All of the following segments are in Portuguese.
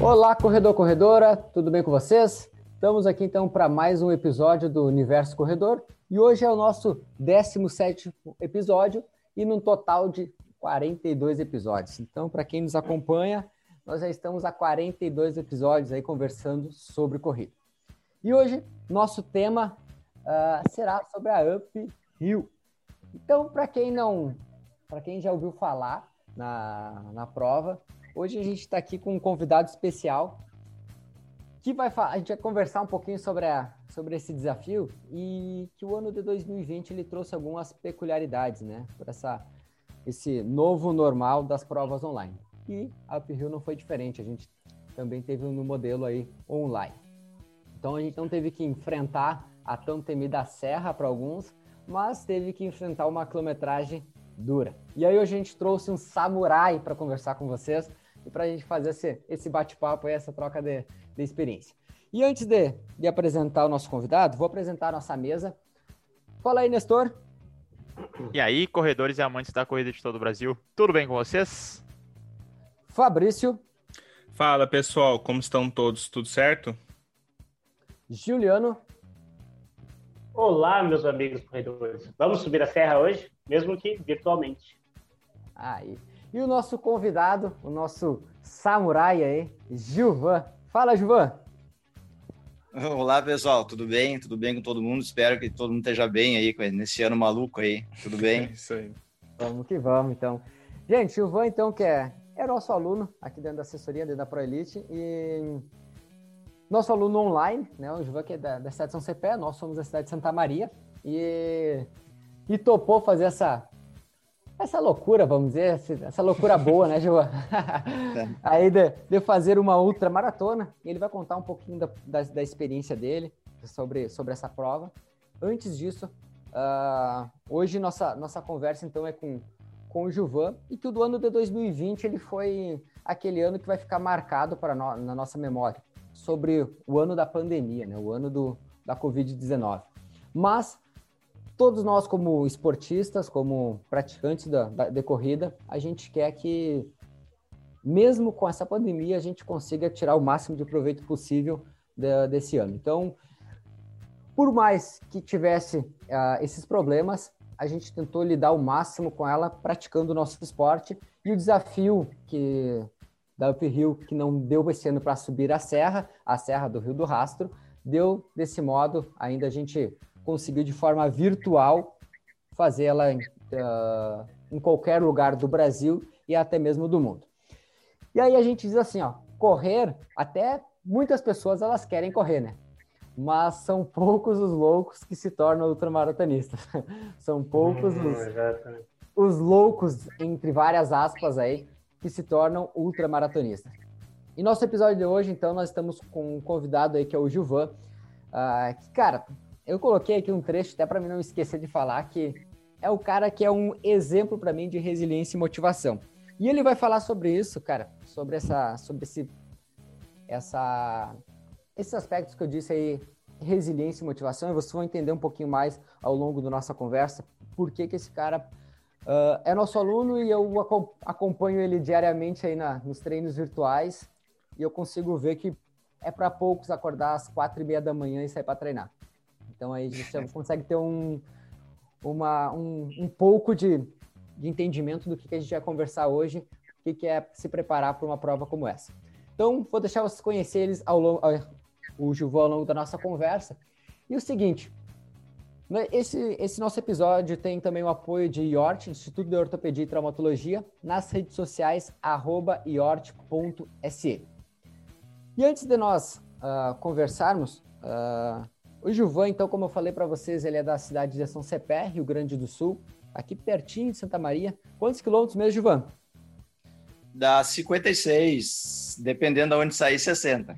Olá, corredor, corredora, tudo bem com vocês? Estamos aqui então para mais um episódio do Universo Corredor e hoje é o nosso 17 episódio e num total de 42 episódios. Então, para quem nos acompanha, nós já estamos há 42 episódios aí conversando sobre corrida. E hoje, nosso tema uh, será sobre a Up Hill. Então, para quem não, para quem já ouviu falar na, na prova, hoje a gente está aqui com um convidado especial que vai a gente vai conversar um pouquinho sobre, a, sobre esse desafio e que o ano de 2020 ele trouxe algumas peculiaridades, né? Por essa esse novo normal das provas online. E a Uphill não foi diferente, a gente também teve um modelo aí online. Então a gente não teve que enfrentar a tão temida serra para alguns, mas teve que enfrentar uma quilometragem dura. E aí hoje a gente trouxe um samurai para conversar com vocês e para a gente fazer esse, esse bate-papo e essa troca de, de experiência. E antes de, de apresentar o nosso convidado, vou apresentar a nossa mesa. Fala aí, Nestor. E aí, corredores e amantes da corrida de todo o Brasil, tudo bem com vocês? Fabrício. Fala, pessoal, como estão todos? Tudo certo? Juliano. Olá, meus amigos corredores. Vamos subir a serra hoje, mesmo que virtualmente. Aí. E o nosso convidado, o nosso samurai aí, Gilvan. Fala, Gilvan. Olá, pessoal, tudo bem? Tudo bem com todo mundo? Espero que todo mundo esteja bem aí nesse ano maluco aí. Tudo bem? É isso aí. Vamos que vamos, então. Gente, o Gilvan, então, que é, é nosso aluno aqui dentro da assessoria, dentro da ProElite, e nosso aluno online, né? O Gilvan que é da, da cidade de São Cepé, nós somos da cidade de Santa Maria, e, e topou fazer essa essa loucura, vamos dizer, essa loucura boa, né, João? É. Aí de, de, fazer uma ultra maratona, ele vai contar um pouquinho da, da, da, experiência dele sobre, sobre essa prova. Antes disso, uh, hoje nossa, nossa conversa então é com, com o Juvan e que o ano de 2020 ele foi aquele ano que vai ficar marcado para no, na nossa memória sobre o ano da pandemia, né, o ano do, da Covid-19. Mas todos nós, como esportistas, como praticantes da, da, de corrida, a gente quer que, mesmo com essa pandemia, a gente consiga tirar o máximo de proveito possível de, desse ano. Então, por mais que tivesse uh, esses problemas, a gente tentou lidar o máximo com ela praticando o nosso esporte e o desafio que da Uphill que não deu esse ano para subir a serra, a serra do Rio do Rastro, deu desse modo ainda a gente conseguiu de forma virtual fazer ela em, uh, em qualquer lugar do Brasil e até mesmo do mundo. E aí a gente diz assim, ó, correr, até muitas pessoas elas querem correr, né? Mas são poucos os loucos que se tornam ultramaratonistas. são poucos hum, os, os loucos, entre várias aspas aí, que se tornam ultramaratonistas. E nosso episódio de hoje, então, nós estamos com um convidado aí que é o Gilvan, uh, que, cara, eu coloquei aqui um trecho até para mim não esquecer de falar que é o cara que é um exemplo para mim de resiliência e motivação. E ele vai falar sobre isso, cara, sobre essa, sobre esse, essa, esses aspectos que eu disse aí, resiliência e motivação. E vocês vão entender um pouquinho mais ao longo da nossa conversa por que que esse cara uh, é nosso aluno e eu acompanho ele diariamente aí na, nos treinos virtuais e eu consigo ver que é para poucos acordar às quatro e meia da manhã e sair para treinar. Então aí a gente já consegue ter um, uma, um, um pouco de, de entendimento do que, que a gente vai conversar hoje, o que, que é se preparar para uma prova como essa. Então, vou deixar vocês conhecer eles ao longo, o Gilvão ao longo da nossa conversa. E o seguinte, né, esse, esse nosso episódio tem também o apoio de IORT, Instituto de Ortopedia e Traumatologia, nas redes sociais, arroba iort.se. E antes de nós uh, conversarmos, uh, o Gilvan, então, como eu falei para vocês, ele é da cidade de São Cepé, Rio Grande do Sul, aqui pertinho de Santa Maria. Quantos quilômetros mesmo, Gilvan? Dá 56, dependendo de onde sair, 60.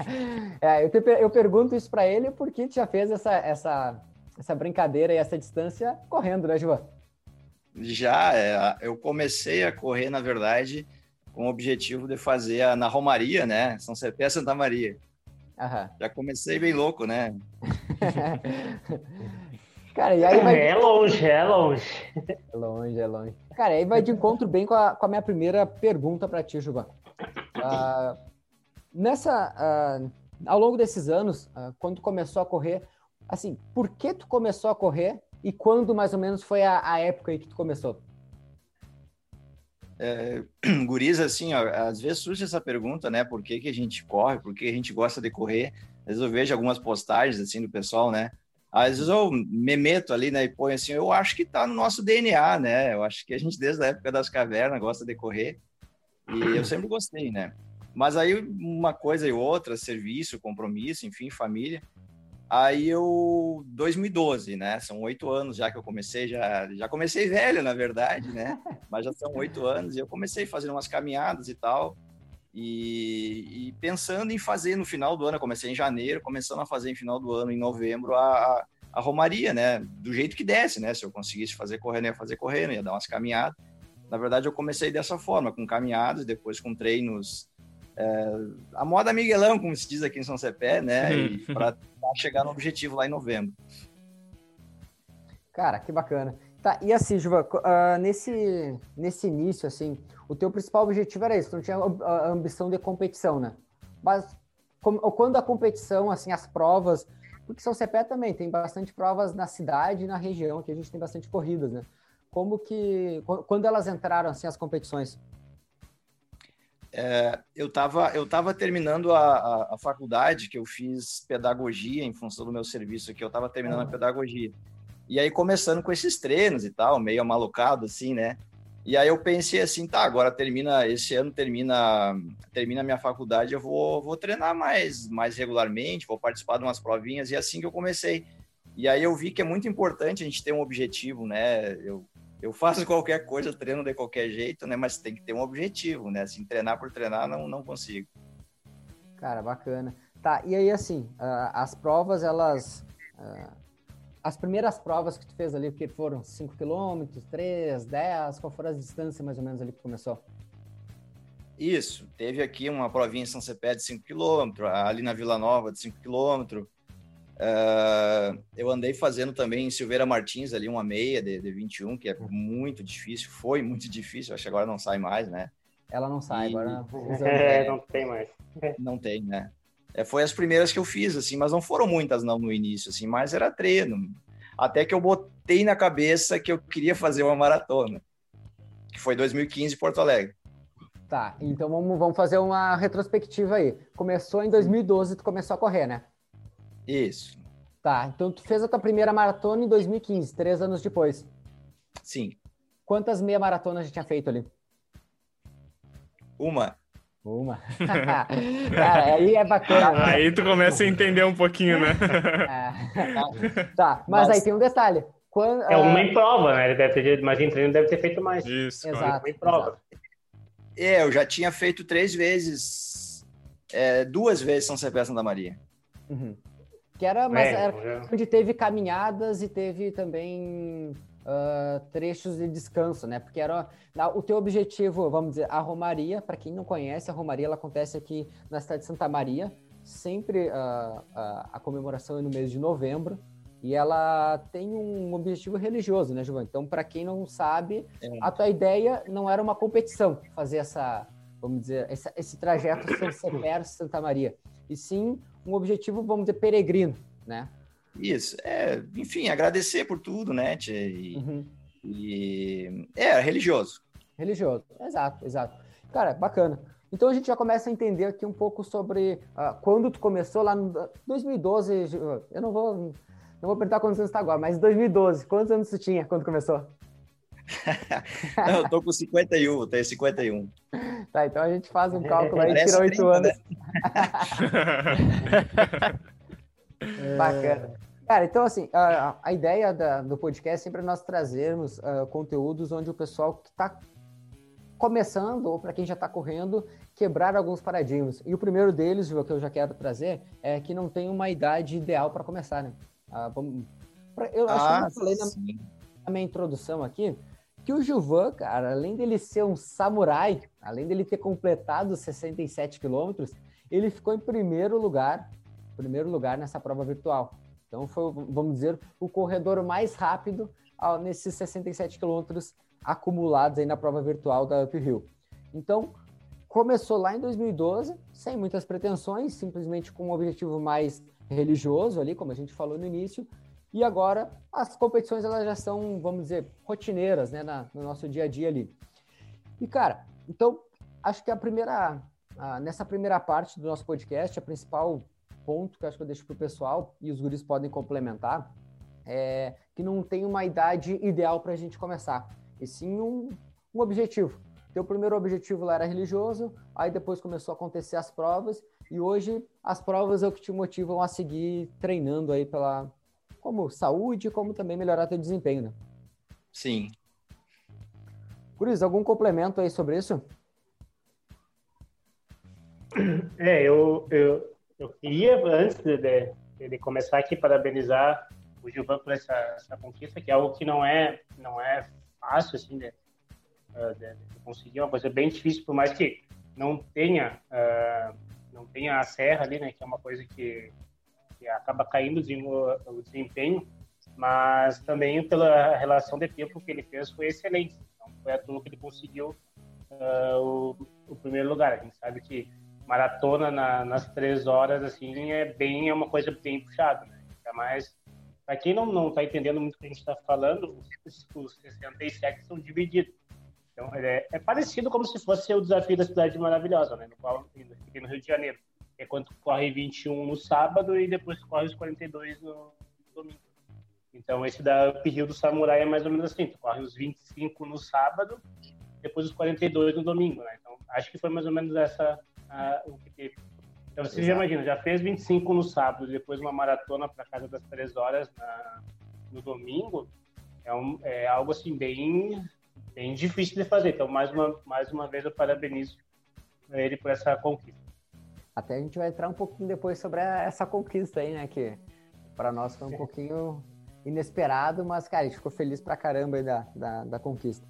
é, eu, te, eu pergunto isso para ele porque já fez essa, essa, essa brincadeira e essa distância correndo, né, Gilvan? Já, é, eu comecei a correr, na verdade, com o objetivo de fazer a, na Romaria, né? São Cepé, Santa Maria. Aham. Já comecei bem louco, né? Cara, e aí vai... É longe, é longe. É longe, é longe. Cara, aí vai de encontro bem com a, com a minha primeira pergunta para ti, Gilvan. Uh, nessa, uh, ao longo desses anos, uh, quando tu começou a correr, assim, por que tu começou a correr e quando mais ou menos foi a, a época aí que tu começou? É, guris, assim, ó, às vezes surge essa pergunta, né? Por que, que a gente corre? Por que a gente gosta de correr? Às vezes eu vejo algumas postagens, assim, do pessoal, né? Às vezes eu me meto ali, né? E põe assim, eu acho que tá no nosso DNA, né? Eu acho que a gente, desde a época das cavernas, gosta de correr. E eu sempre gostei, né? Mas aí uma coisa e outra, serviço, compromisso, enfim, família. Aí eu, 2012, né? São oito anos já que eu comecei, já, já comecei velho, na verdade, né? Mas já são oito anos e eu comecei fazendo umas caminhadas e tal. E, e, pensando em fazer no final do ano, eu comecei em janeiro, começando a fazer em final do ano, em novembro, a, a Romaria, né? Do jeito que desse, né? Se eu conseguisse fazer correndo, ia fazer correndo, ia dar umas caminhadas. Na verdade, eu comecei dessa forma, com caminhadas, depois com treinos é, a moda Miguelão, como se diz aqui em São Cepé, né? Para chegar no objetivo lá em novembro. Cara, que bacana. Tá, e assim, Juva, uh, nesse, nesse início, assim, o teu principal objetivo era isso, tu não tinha a ambição de competição, né? Mas como, quando a competição, assim, as provas, porque São Cepé também tem bastante provas na cidade e na região, que a gente tem bastante corridas, né? Como que, quando elas entraram, assim, as competições? É, eu estava eu tava terminando a, a, a, faculdade, que eu fiz pedagogia em função do meu serviço aqui, eu estava terminando a pedagogia. E aí, começando com esses treinos e tal, meio amalocado, assim, né? E aí eu pensei assim, tá, agora termina, esse ano termina termina a minha faculdade, eu vou, vou treinar mais, mais regularmente, vou participar de umas provinhas, e é assim que eu comecei. E aí eu vi que é muito importante a gente ter um objetivo, né? Eu eu faço qualquer coisa, treino de qualquer jeito, né? Mas tem que ter um objetivo, né? Assim, treinar por treinar, não, não consigo. Cara, bacana. Tá, e aí, assim, uh, as provas, elas... Uh, as primeiras provas que tu fez ali, que foram 5 km, 3, 10, qual foram as distâncias mais ou menos ali que começou? Isso, teve aqui uma provinha em São Cepé de 5 km, ali na Vila Nova de 5 km, Uh, eu andei fazendo também em Silveira Martins ali uma meia de, de 21, que é muito difícil, foi muito difícil, acho que agora não sai mais, né? Ela não sai, e... agora é, não tem mais. Não tem, né? É, foi as primeiras que eu fiz, assim, mas não foram muitas não no início, assim, mas era treino. Até que eu botei na cabeça que eu queria fazer uma maratona, que foi 2015 Porto Alegre. Tá, então vamos, vamos fazer uma retrospectiva aí. Começou em 2012, tu começou a correr, né? Isso. Tá, então tu fez a tua primeira maratona em 2015, três anos depois. Sim. Quantas meia maratonas já tinha feito ali? Uma. Uma. Cara, aí é bacana. Né? Aí tu começa a entender um pouquinho, né? é. Tá, mas, mas, aí tem um detalhe. Quando, é uma em prova, né? Ele deve ter, mas em treino deve ter feito mais. Isso, exato. Uma em prova. Exato. É, eu já tinha feito três vezes, é, duas vezes São Cepé Santa Maria. Uhum. Que era, mas é, era onde teve caminhadas e teve também uh, trechos de descanso, né? Porque era o teu objetivo, vamos dizer, a Romaria, para quem não conhece, a Romaria ela acontece aqui na cidade de Santa Maria, sempre uh, uh, a comemoração é no mês de novembro. E ela tem um objetivo religioso, né, João? Então, para quem não sabe, é. a tua ideia não era uma competição, fazer essa, vamos dizer, esse, esse trajeto São Severo Santa Maria, e sim um objetivo, vamos dizer, peregrino, né? Isso, é, enfim, agradecer por tudo, né, Tchê? E, uhum. e é, religioso. Religioso, exato, exato. Cara, bacana. Então a gente já começa a entender aqui um pouco sobre uh, quando tu começou lá no 2012. Eu não vou, não vou perguntar quantos anos está agora, mas 2012, quantos anos tu tinha quando começou? Não, eu tô com 51, eu tenho 51. Tá, então a gente faz um cálculo aí, tira 8 30, anos. Né? Bacana. Cara, então assim, a, a ideia da, do podcast é sempre nós trazermos uh, conteúdos onde o pessoal que está começando, ou para quem já está correndo, quebrar alguns paradigmas. E o primeiro deles, que eu já quero trazer, é que não tem uma idade ideal para começar, né? Uh, vamos, eu acho ah, que eu falei na, na minha introdução aqui, que o Gilvan, cara, além dele ser um samurai, além dele ter completado 67 quilômetros, ele ficou em primeiro lugar, primeiro lugar nessa prova virtual. Então foi, vamos dizer, o corredor mais rápido ao, nesses 67 quilômetros acumulados aí na prova virtual da Uphill. Então, começou lá em 2012, sem muitas pretensões, simplesmente com um objetivo mais religioso ali, como a gente falou no início, e agora as competições elas já são, vamos dizer, rotineiras, né, na, no nosso dia a dia ali. E cara, então acho que a primeira, a, nessa primeira parte do nosso podcast, a principal ponto que acho que eu deixo para o pessoal e os guris podem complementar é que não tem uma idade ideal para a gente começar, e sim um, um objetivo. Teu primeiro objetivo lá era religioso, aí depois começou a acontecer as provas e hoje as provas é o que te motivam a seguir treinando aí pela como saúde, como também melhorar teu desempenho, né? Sim. Cruz, algum complemento aí sobre isso? É, eu, eu, eu queria, antes de, de, de começar aqui, parabenizar o Gilvan por essa, essa, conquista, que é algo que não é, não é fácil, assim, de, de, de conseguir, é uma coisa bem difícil, por mais que não tenha uh, não tem a serra ali, né, que é uma coisa que, que acaba caindo o desempenho, mas também pela relação de tempo que ele fez foi excelente. Então, foi a toa que ele conseguiu uh, o, o, primeiro lugar. A gente sabe que maratona na, nas três horas assim é bem é uma coisa bem puxada, né? Ainda mais para quem não não está entendendo muito o que a gente está falando, os, os 67 são divididos. Então, é, é, parecido como se fosse o desafio da Cidade Maravilhosa, né? No qual no Rio de Janeiro. É quando corre 21 no sábado e depois corre os 42 no domingo. Então, esse da Uphill do Samurai é mais ou menos assim. Tu corre os 25 no sábado, depois os 42 no domingo, né? Então, acho que foi mais ou menos essa a, o que teve. Então, você Exato. já imagina, já fez 25 no sábado, depois uma maratona para casa das 3 horas na, no domingo, é, um, é algo assim bem bem difícil de fazer. Então, mais uma, mais uma vez, eu parabenizo ele por essa conquista. Até a gente vai entrar um pouquinho depois sobre essa conquista aí, né? Que para nós foi um pouquinho inesperado, mas, cara, a gente ficou feliz pra caramba aí da, da, da conquista.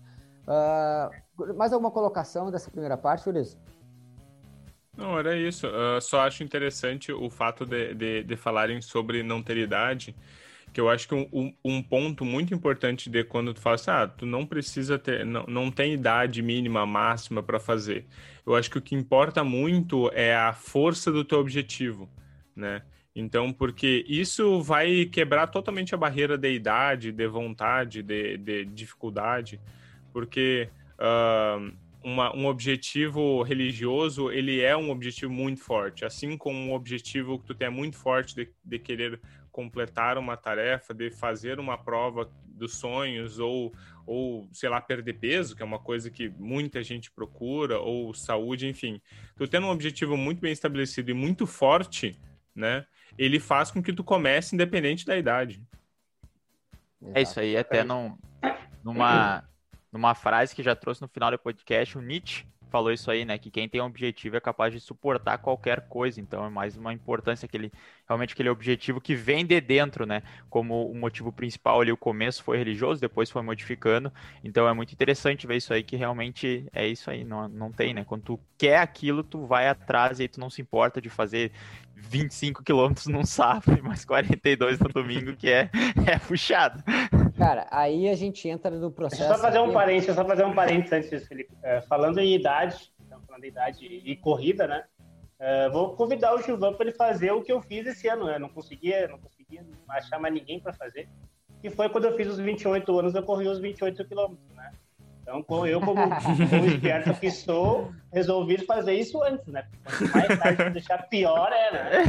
Uh, mais alguma colocação dessa primeira parte, Ulisses? Não, era isso. Uh, só acho interessante o fato de, de, de falarem sobre não ter idade que eu acho que um, um, ponto muito importante de quando tu fala assim, ah, tu não precisa ter, não, não tem idade mínima, máxima para fazer. Eu acho que o que importa muito é a força do teu objetivo, né? Então, porque isso vai quebrar totalmente a barreira de idade, de vontade, de, de dificuldade, porque uh, uma, um objetivo religioso, ele é um objetivo muito forte, assim como um objetivo que tu tem é muito forte de, de querer completar uma tarefa, de fazer uma prova dos sonhos ou ou sei lá perder peso, que é uma coisa que muita gente procura, ou saúde, enfim. Tu tendo um objetivo muito bem estabelecido e muito forte, né? Ele faz com que tu comece independente da idade. É isso aí, até num, numa numa frase que já trouxe no final do podcast, o Nietzsche falou isso aí, né? Que quem tem um objetivo é capaz de suportar qualquer coisa. Então é mais uma importância que ele realmente aquele objetivo que vem de dentro, né? Como o motivo principal ali, o começo foi religioso, depois foi modificando. Então é muito interessante ver isso aí, que realmente é isso aí, não, não tem, né? Quando tu quer aquilo, tu vai atrás e aí tu não se importa de fazer 25 quilômetros num sábado mais 42 no domingo, que é, é puxado. Cara, aí a gente entra no processo. Só fazer um parênteses, só fazer um parênteses antes, Felipe. É, falando em idade, então, falando em idade e corrida, né? Uh, vou convidar o Gilvan para ele fazer o que eu fiz esse ano, né? Não conseguia, não conseguia achar mais ninguém para fazer. Que foi quando eu fiz os 28 anos, eu corri os 28 quilômetros, né? Então, eu, como, como esperto que sou, resolvi fazer isso antes, né? Quanto mais tarde deixar pior é, né?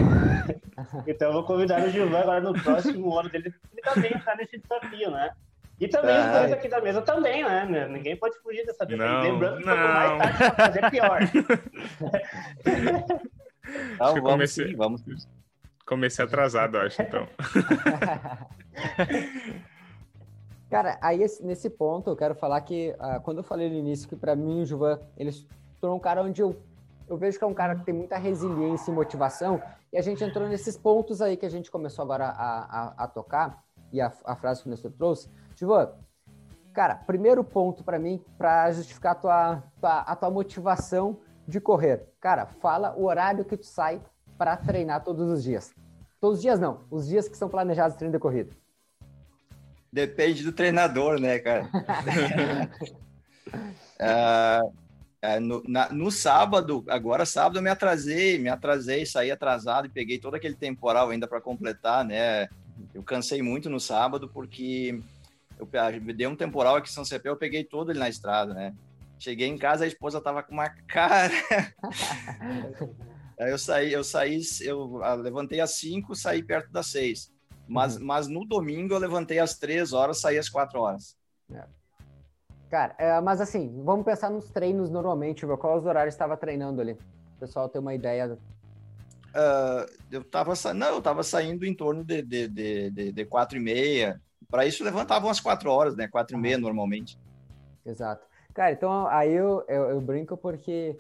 Então, eu vou convidar o Gilvan agora no próximo ano dele, ele também entrar nesse desafio, né? E também os dois aqui da mesa também, né? Ninguém pode fugir dessa não, Lembrando que quanto mais tarde pra fazer, pior. Não, vamos comecei, sim, vamos. Comecei atrasado, acho, então. Cara, aí nesse ponto eu quero falar que uh, quando eu falei no início que para mim o Juvan, ele se tornou um cara onde eu, eu vejo que é um cara que tem muita resiliência e motivação, e a gente entrou nesses pontos aí que a gente começou agora a, a, a tocar, e a, a frase que o Nestor trouxe, Juvan, cara, primeiro ponto para mim, para justificar a tua, tua, a tua motivação de correr. Cara, fala o horário que tu sai para treinar todos os dias. Todos os dias não, os dias que são planejados treino de corrida. Depende do treinador, né, cara? uh, no, na, no, sábado, agora sábado eu me atrasei, me atrasei, saí atrasado e peguei todo aquele temporal ainda para completar, né? Eu cansei muito no sábado porque eu dei um temporal aqui em São Cepé, eu peguei todo ele na estrada, né? Cheguei em casa, a esposa tava com uma cara. Aí eu saí, eu saí, eu levantei às 5, saí perto das 6. Mas, uhum. mas no domingo eu levantei às 3 horas, saí às 4 horas. É. Cara, é, mas assim, vamos pensar nos treinos normalmente, qual os horários estava treinando ali? O pessoal ter uma ideia. Uh, eu tava não, eu tava saindo em torno de, de, de, de, de 4 e meia. Para isso levantavam às 4 horas, né? 4 e meia normalmente. Exato. Cara, então aí eu, eu, eu brinco porque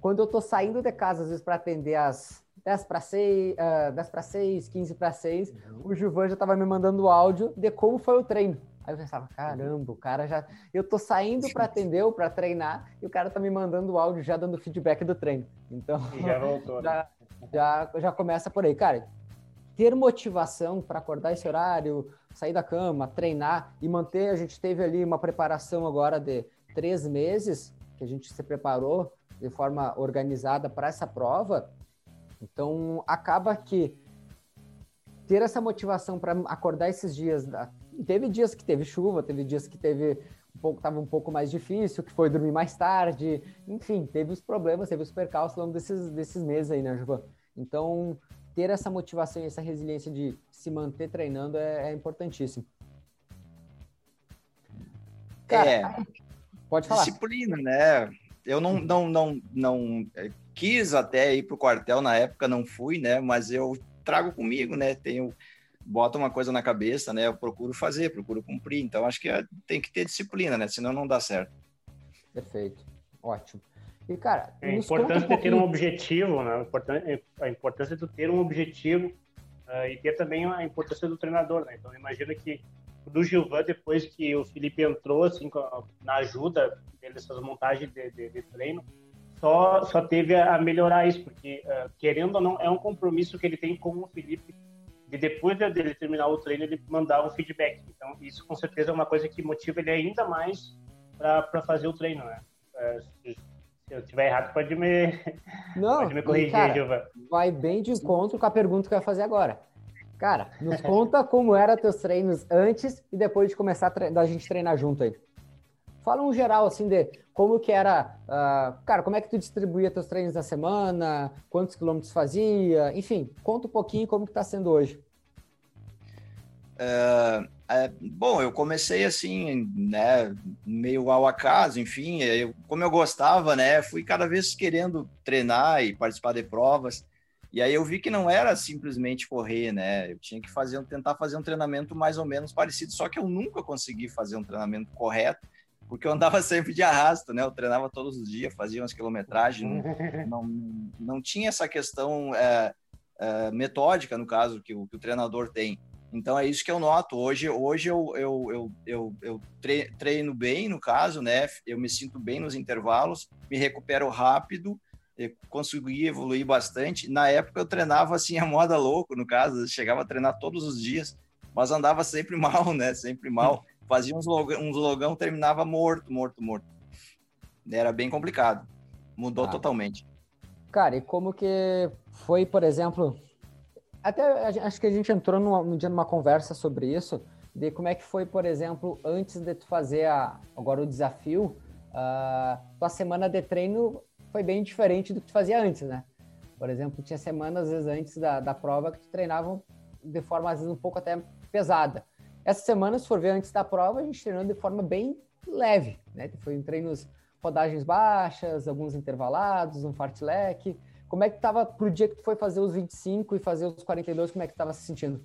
quando eu tô saindo de casa, às vezes, para atender às 10 para 6, uh, 10 para 6, 15 para 6, uhum. o Gilvan já tava me mandando áudio de como foi o treino. Aí eu pensava, caramba, o cara já. Eu tô saindo para atender ou para treinar e o cara tá me mandando o áudio já dando feedback do treino. Então. E já voltou. já, já, já começa por aí. Cara, ter motivação para acordar esse horário, sair da cama, treinar e manter. A gente teve ali uma preparação agora de três meses que a gente se preparou de forma organizada para essa prova. Então, acaba que ter essa motivação para acordar esses dias. Teve dias que teve chuva, teve dias que teve um pouco, tava um pouco mais difícil, que foi dormir mais tarde, enfim, teve os problemas, teve os percalços ao longo desses, desses meses aí, né, Juvan? Então, ter essa motivação e essa resiliência de se manter treinando é, é importantíssimo. Cara, é, pode falar. Disciplina, né? eu não, não, não, não é, quis até ir para o quartel na época, não fui, né? Mas eu trago comigo, né? Tenho bota uma coisa na cabeça, né? Eu procuro fazer, procuro cumprir. Então acho que é, tem que ter disciplina, né? Senão não dá certo. Perfeito, ótimo. E cara, é importante um ter um objetivo, né? A importância de ter um objetivo uh, e ter também a importância do treinador, né? Então imagina que do Gilvan, depois que o Felipe entrou, assim, na ajuda dele, essas montagens de, de, de treino, só, só teve a melhorar isso, porque, uh, querendo ou não, é um compromisso que ele tem com o Felipe, de depois dele terminar o treino, ele mandar um feedback. Então, isso com certeza é uma coisa que motiva ele ainda mais para fazer o treino, né? Uh, se, se, eu estiver errado, pode me, não, pode me corrigir, cara, Gilvan. Vai bem de encontro com a pergunta que eu ia fazer agora. Cara, nos conta como eram teus treinos antes e depois de começar a da gente treinar junto aí. Fala um geral, assim, de como que era... Uh, cara, como é que tu distribuía teus treinos na semana? Quantos quilômetros fazia? Enfim, conta um pouquinho como que tá sendo hoje. Uh, é, bom, eu comecei assim, né, meio ao acaso, enfim, eu, como eu gostava, né, fui cada vez querendo treinar e participar de provas. E aí eu vi que não era simplesmente correr, né? Eu tinha que fazer, tentar fazer um treinamento mais ou menos parecido, só que eu nunca consegui fazer um treinamento correto, porque eu andava sempre de arrasto, né? Eu treinava todos os dias, fazia umas quilometragens, não, não, não tinha essa questão é, é, metódica, no caso, que o, que o treinador tem. Então é isso que eu noto. Hoje, hoje eu, eu, eu, eu, eu treino bem, no caso, né? Eu me sinto bem nos intervalos, me recupero rápido consegui evoluir bastante. Na época eu treinava assim a moda louco, no caso, chegava a treinar todos os dias, mas andava sempre mal, né? Sempre mal. Fazia uns, log uns logão, terminava morto, morto, morto. Era bem complicado. Mudou ah. totalmente. Cara, e como que foi, por exemplo, até acho que a gente entrou numa, um dia numa conversa sobre isso, de como é que foi, por exemplo, antes de tu fazer a, agora o desafio, uh, tua semana de treino foi bem diferente do que tu fazia antes, né? Por exemplo, tinha semanas, às vezes, antes da, da prova que tu treinavam de forma, às vezes, um pouco até pesada. Essa semana, se for ver antes da prova, a gente treinou de forma bem leve, né? Foi em treinos, rodagens baixas, alguns intervalados, um fartlek. Como é que tava pro dia que tu foi fazer os 25 e fazer os 42, como é que tu tava se sentindo?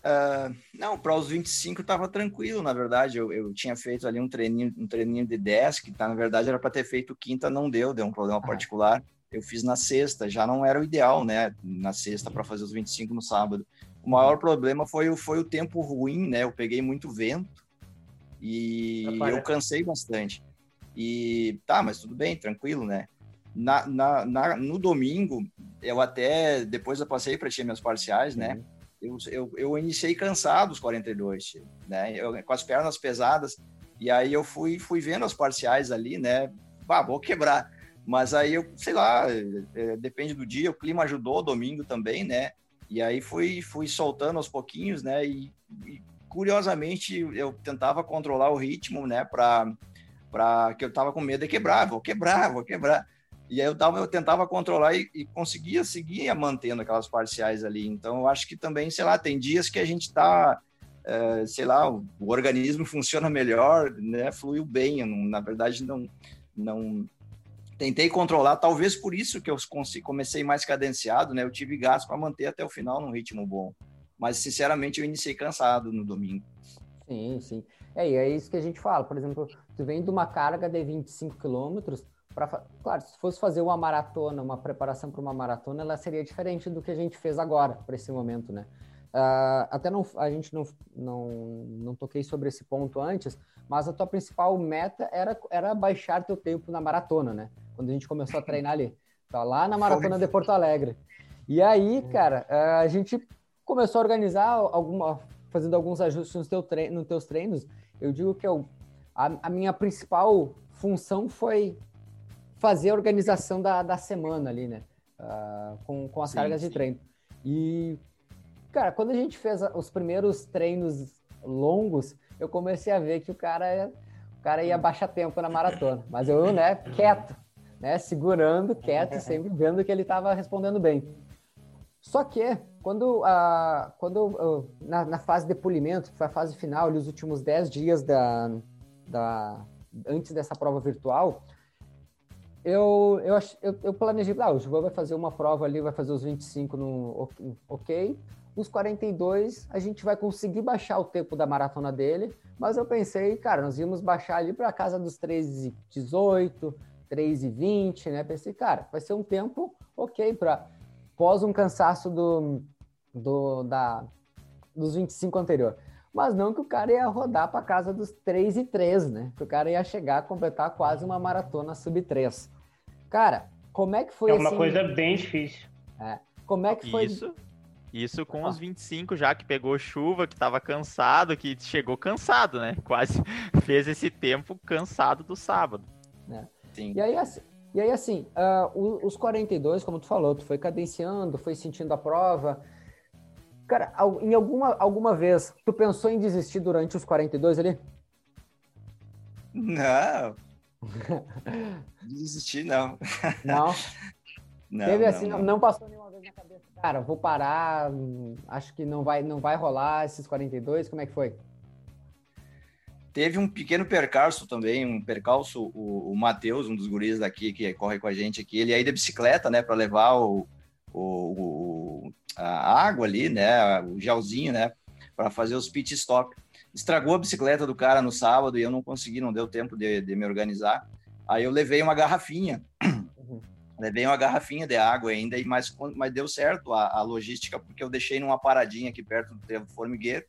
Uh, não, para os 25 estava tranquilo, na verdade. Eu, eu, tinha feito ali um treininho, um treininho de 10, que tá, na verdade era para ter feito quinta, não deu, deu um problema particular. Eu fiz na sexta, já não era o ideal, né? Na sexta para fazer os 25 no sábado. O maior problema foi, foi o tempo ruim, né? Eu peguei muito vento e eu cansei bastante. E tá, mas tudo bem, tranquilo, né? Na, na, na no domingo, eu até depois eu passei para ti minhas parciais, né? uhum. né? eu, eu, eu iniciei cansado os 42, né? Eu, com as pernas pesadas. E aí eu fui, fui vendo as parciais ali, né? Ah, vou quebrar. Mas aí eu, sei lá, é, depende do dia, o clima ajudou, domingo também, né? E aí fui, fui soltando aos pouquinhos, né? E, e curiosamente eu tentava controlar o ritmo, né? Para para que eu tava com medo de quebrar, vou quebrar, vou quebrar. E aí eu, tava, eu tentava controlar e, e conseguia seguir mantendo aquelas parciais ali. Então eu acho que também, sei lá, tem dias que a gente está é, sei lá, o, o, organismo funciona melhor, né? Fluiu bem. Não, na verdade, não, não tentei controlar. Talvez por isso que eu comecei mais cadenciado, né? Eu tive gás para manter até o final num ritmo bom. Mas, sinceramente, eu iniciei cansado no domingo. Sim, sim. É, e é isso que a gente fala. Por exemplo, tu vem de uma carga de 25 quilômetros, para claro, se fosse fazer uma maratona, uma preparação para uma maratona, ela seria diferente do que a gente fez agora, para esse momento, né? Uh, até não, a gente não, não, não toquei sobre esse ponto antes, mas a tua principal meta era, era baixar teu tempo na maratona, né? Quando a gente começou a treinar ali. Tá lá na maratona de Porto Alegre. E aí, cara, uh, a gente começou a organizar alguma, fazendo alguns ajustes nos, teu nos teus treinos. Eu digo que eu, a, a minha principal função foi fazer a organização da, da semana ali, né? Uh, com, com as sim, cargas sim. de treino. E Cara, quando a gente fez os primeiros treinos longos, eu comecei a ver que o cara, o cara ia baixar tempo na maratona. Mas eu, né, quieto, né, segurando, quieto, sempre vendo que ele estava respondendo bem. Só que, quando, a, quando na, na, fase de polimento, que foi a fase final, ali, os últimos 10 dias da, da, antes dessa prova virtual, eu, eu, eu, eu planejei, ah, o João vai fazer uma prova ali, vai fazer os 25 no ok, os 42 a gente vai conseguir baixar o tempo da maratona dele, mas eu pensei, cara, nós íamos baixar ali para casa dos 3,18, 3,20, né? Pensei, cara, vai ser um tempo ok para pós um cansaço do, do da dos 25 anterior. Mas não que o cara ia rodar para casa dos 3 e 3, né? Que o cara ia chegar a completar quase uma maratona sub 3. Cara, como é que foi É uma assim... coisa bem difícil. É. Como é que foi Isso isso com os 25 já que pegou chuva, que estava cansado, que chegou cansado, né? Quase fez esse tempo cansado do sábado. É. Sim. E aí, assim, e aí, assim uh, os 42, como tu falou, tu foi cadenciando, foi sentindo a prova. Cara, em alguma, alguma vez, tu pensou em desistir durante os 42 ali? Não. Desistir, não. Não? não Teve assim, não, não passou nenhuma vez na cabeça Cara, vou parar, acho que não vai, não vai rolar esses 42, como é que foi? Teve um pequeno percalço também, um percalço, o, o Matheus, um dos guris daqui que corre com a gente aqui, ele aí de bicicleta, né, para levar o, o, o, a água ali, né, o gelzinho, né, para fazer os pit stop. Estragou a bicicleta do cara no sábado e eu não consegui, não deu tempo de, de me organizar. Aí eu levei uma garrafinha Levei uma garrafinha de água ainda, e mas, mas deu certo a, a logística, porque eu deixei numa paradinha aqui perto do trevo do formigueiro.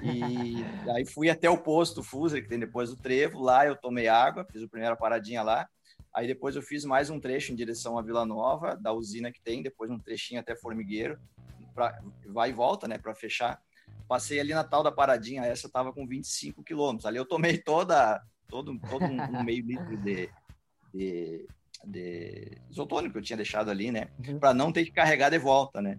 E aí fui até o posto Fuser, que tem depois do trevo. Lá eu tomei água, fiz a primeira paradinha lá. Aí depois eu fiz mais um trecho em direção à Vila Nova, da usina que tem, depois um trechinho até Formigueiro, pra, vai e volta, né, para fechar. Passei ali na tal da paradinha, essa tava com 25 quilômetros. Ali eu tomei toda, todo, todo um, um meio litro de, de, de isotônico que eu tinha deixado ali, né? Uhum. Para não ter que carregar de volta, né?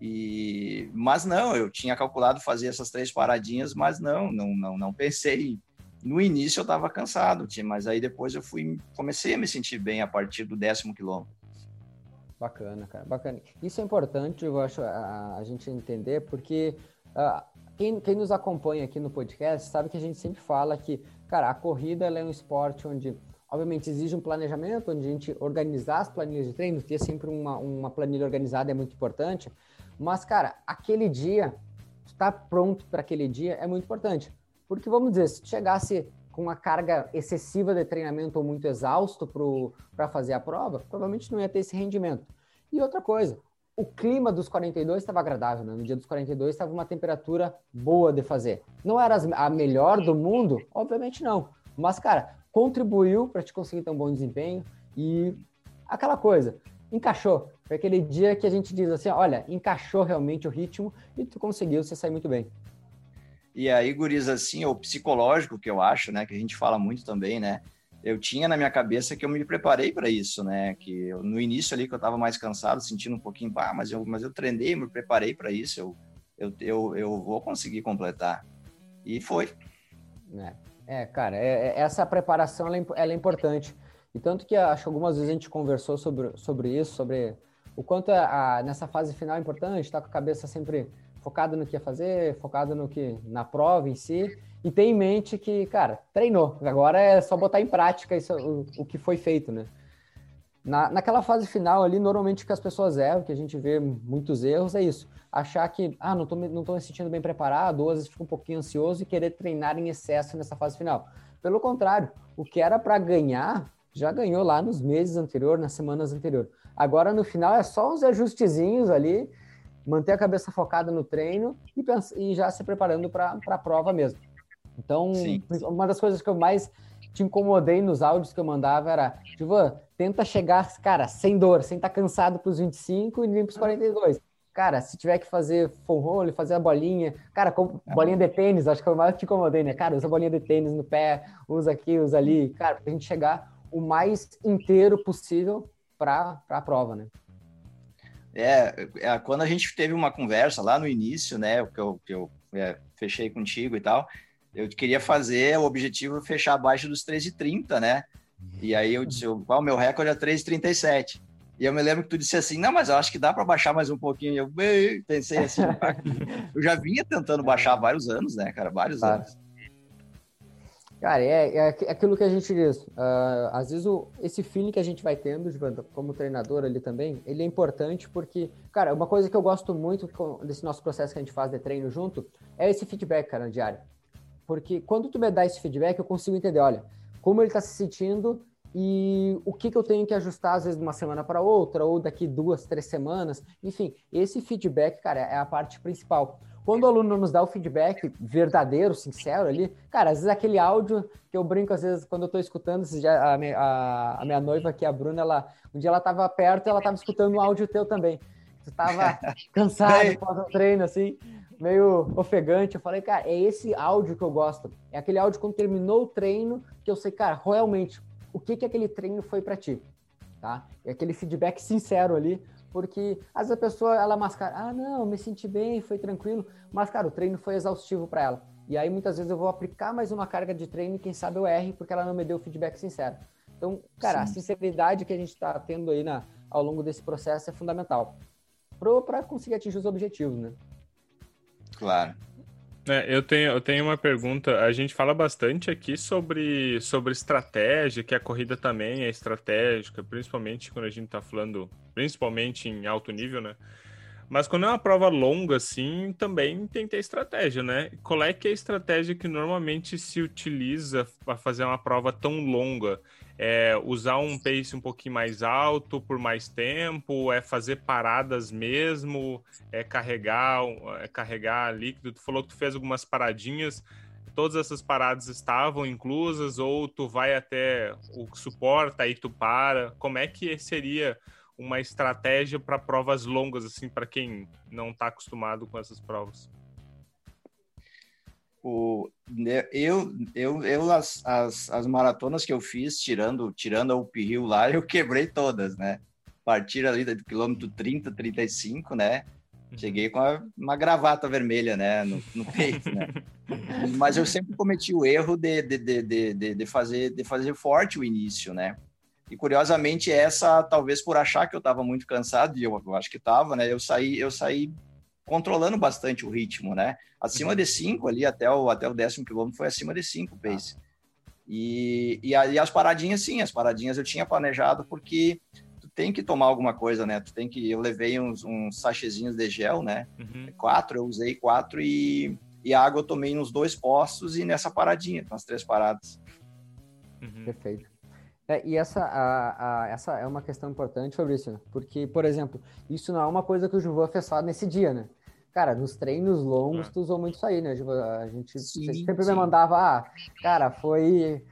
E mas não, eu tinha calculado fazer essas três paradinhas, mas não, não, não, não pensei. No início eu estava cansado, mas aí depois eu fui comecei a me sentir bem a partir do décimo quilômetro. Bacana, cara, bacana. Isso é importante, eu acho, a, a gente entender, porque uh, quem, quem nos acompanha aqui no podcast sabe que a gente sempre fala que, cara, a corrida é um esporte onde Obviamente, exige um planejamento, onde a gente organizar as planilhas de treino, ter sempre uma, uma planilha organizada é muito importante. Mas, cara, aquele dia, estar pronto para aquele dia é muito importante. Porque, vamos dizer, se chegasse com uma carga excessiva de treinamento ou muito exausto para fazer a prova, provavelmente não ia ter esse rendimento. E outra coisa, o clima dos 42 estava agradável, né? No dia dos 42 estava uma temperatura boa de fazer. Não era a melhor do mundo? Obviamente não. Mas, cara, contribuiu para te conseguir ter um bom desempenho e aquela coisa, encaixou. Foi aquele dia que a gente diz assim, olha, encaixou realmente o ritmo e tu conseguiu, você sair muito bem. E aí, guris, assim, o psicológico que eu acho, né, que a gente fala muito também, né, eu tinha na minha cabeça que eu me preparei para isso, né, que eu, no início ali que eu estava mais cansado, sentindo um pouquinho, ah, mas eu, mas eu treinei, me preparei para isso, eu, eu, eu, eu vou conseguir completar. E foi. É, é cara, é, é, essa preparação ela, é ela é importante. E tanto que acho que algumas vezes a gente conversou sobre, sobre isso, sobre o quanto a, a nessa fase final é importante, estar tá com a cabeça sempre focada no que ia fazer, focada no que na prova em si, e ter em mente que, cara, treinou. Agora é só botar em prática isso, o, o que foi feito, né? Na, naquela fase final ali, normalmente que as pessoas erram, que a gente vê muitos erros, é isso. Achar que, ah, não tô, não tô me sentindo bem preparado, ou às vezes fica um pouquinho ansioso e querer treinar em excesso nessa fase final. Pelo contrário, o que era para ganhar, já ganhou lá nos meses anteriores, nas semanas anteriores. Agora, no final, é só uns ajustezinhos ali, manter a cabeça focada no treino e, pensa, e já se preparando para a prova mesmo. Então, Sim. uma das coisas que eu mais te incomodei nos áudios que eu mandava era, Givan, tenta chegar, cara, sem dor, sem estar tá cansado para os 25 e nem para os 42. Cara, se tiver que fazer full roll, fazer a bolinha, cara, com bolinha de tênis, acho que é o mais te incomodei, né? Cara, usa bolinha de tênis no pé, usa aqui, usa ali, cara, pra gente chegar o mais inteiro possível para a prova, né? É, é, quando a gente teve uma conversa lá no início, né, que eu, que eu é, fechei contigo e tal, eu queria fazer, o objetivo é fechar abaixo dos 3,30, né? E aí eu disse, qual o meu recorde é 3,37. E eu me lembro que tu disse assim, não, mas eu acho que dá para baixar mais um pouquinho. E eu pensei assim, eu já vinha tentando baixar há vários anos, né, cara? Vários claro. anos. Cara, é, é, aquilo que a gente diz. Uh, às vezes o, esse feeling que a gente vai tendo, como treinador ali também, ele é importante porque, cara, uma coisa que eu gosto muito desse nosso processo que a gente faz de treino junto é esse feedback, cara, diário. Porque quando tu me dá esse feedback, eu consigo entender, olha, como ele está se sentindo e o que, que eu tenho que ajustar, às vezes, de uma semana para outra, ou daqui duas, três semanas. Enfim, esse feedback, cara, é a parte principal. Quando o aluno nos dá o feedback verdadeiro, sincero ali, cara, às vezes aquele áudio que eu brinco, às vezes, quando eu tô escutando, já, a, minha, a, a minha noiva aqui, a Bruna, ela, um dia ela tava perto e ela tava escutando um áudio teu também. Tu tava cansado pós o treino, assim, meio ofegante. Eu falei, cara, é esse áudio que eu gosto. É aquele áudio quando terminou o treino, que eu sei, cara, realmente, o que que aquele treino foi para ti, tá? É aquele feedback sincero ali, porque às vezes a pessoa ela mascara, ah, não, me senti bem, foi tranquilo, mas cara, o treino foi exaustivo para ela. E aí muitas vezes eu vou aplicar mais uma carga de treino e quem sabe eu erre porque ela não me deu feedback sincero. Então, cara, Sim. a sinceridade que a gente está tendo aí na, ao longo desse processo é fundamental para conseguir atingir os objetivos, né? Claro. É, eu, tenho, eu tenho uma pergunta. A gente fala bastante aqui sobre, sobre estratégia, que a corrida também é estratégica, principalmente quando a gente está falando, principalmente em alto nível, né? Mas quando é uma prova longa, assim, também tem que ter estratégia, né? Qual é que é a estratégia que normalmente se utiliza para fazer uma prova tão longa? É usar um pace um pouquinho mais alto por mais tempo? É fazer paradas mesmo? É carregar, é carregar líquido? Tu falou que tu fez algumas paradinhas. Todas essas paradas estavam inclusas ou tu vai até o suporta aí tu para? Como é que seria uma estratégia para provas longas, assim, para quem não está acostumado com essas provas? O, né, eu, eu, eu as, as, as maratonas que eu fiz, tirando, tirando a Uphill lá, eu quebrei todas, né? Partir ali do quilômetro 30, 35, né? Uhum. Cheguei com uma, uma gravata vermelha, né, no, no peito, né? Mas eu sempre cometi o erro de, de, de, de, de, fazer, de fazer forte o início, né? E curiosamente essa, talvez por achar que eu estava muito cansado, e eu, eu acho que estava, né? Eu saí, eu saí controlando bastante o ritmo, né? Acima uhum. de 5 ali, até o, até o décimo quilômetro foi acima de 5 pace. Ah. E, e aí as paradinhas, sim, as paradinhas eu tinha planejado porque tu tem que tomar alguma coisa, né? Tu tem que, eu levei uns, uns sachezinhos de gel, né? Uhum. Quatro, eu usei quatro e, e água eu tomei nos dois postos e nessa paradinha, nas três paradas. Uhum. Perfeito. É, e essa, a, a, essa é uma questão importante, Fabrício, porque, por exemplo, isso não é uma coisa que o Juvan fez só nesse dia, né? Cara, nos treinos longos, é. tu usou muito isso aí, né, Juvan? A gente sim, sempre sim. me mandava, ah, cara, foi.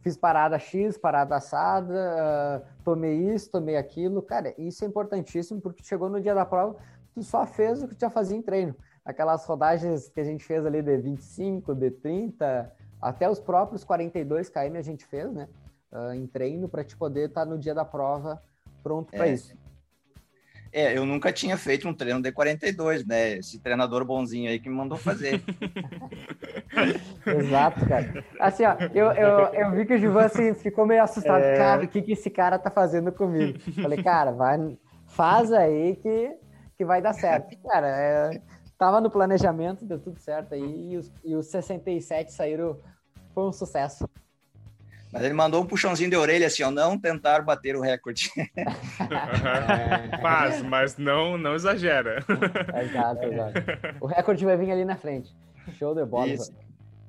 Fiz parada X, parada assada, uh, tomei isso, tomei aquilo. Cara, isso é importantíssimo, porque chegou no dia da prova, tu só fez o que tu já fazia em treino. aquelas rodagens que a gente fez ali de 25, de 30, até os próprios 42 km a gente fez, né? Uh, em treino para te poder estar tá no dia da prova pronto para é. isso. É, eu nunca tinha feito um treino de 42, né? Esse treinador bonzinho aí que me mandou fazer. Exato, cara. Assim, ó, eu, eu, eu vi que o Gilvan assim, ficou meio assustado. É... Cara, o que, que esse cara tá fazendo comigo? Falei, cara, vai, faz aí que, que vai dar certo. Cara, é, tava no planejamento, deu tudo certo aí, e os, e os 67 saíram, foi um sucesso. Mas ele mandou um puxãozinho de orelha assim, ó, não tentar bater o recorde. Faz, mas não, não exagera. Exato, exato. O recorde vai vir ali na frente. Show de bola. Isso.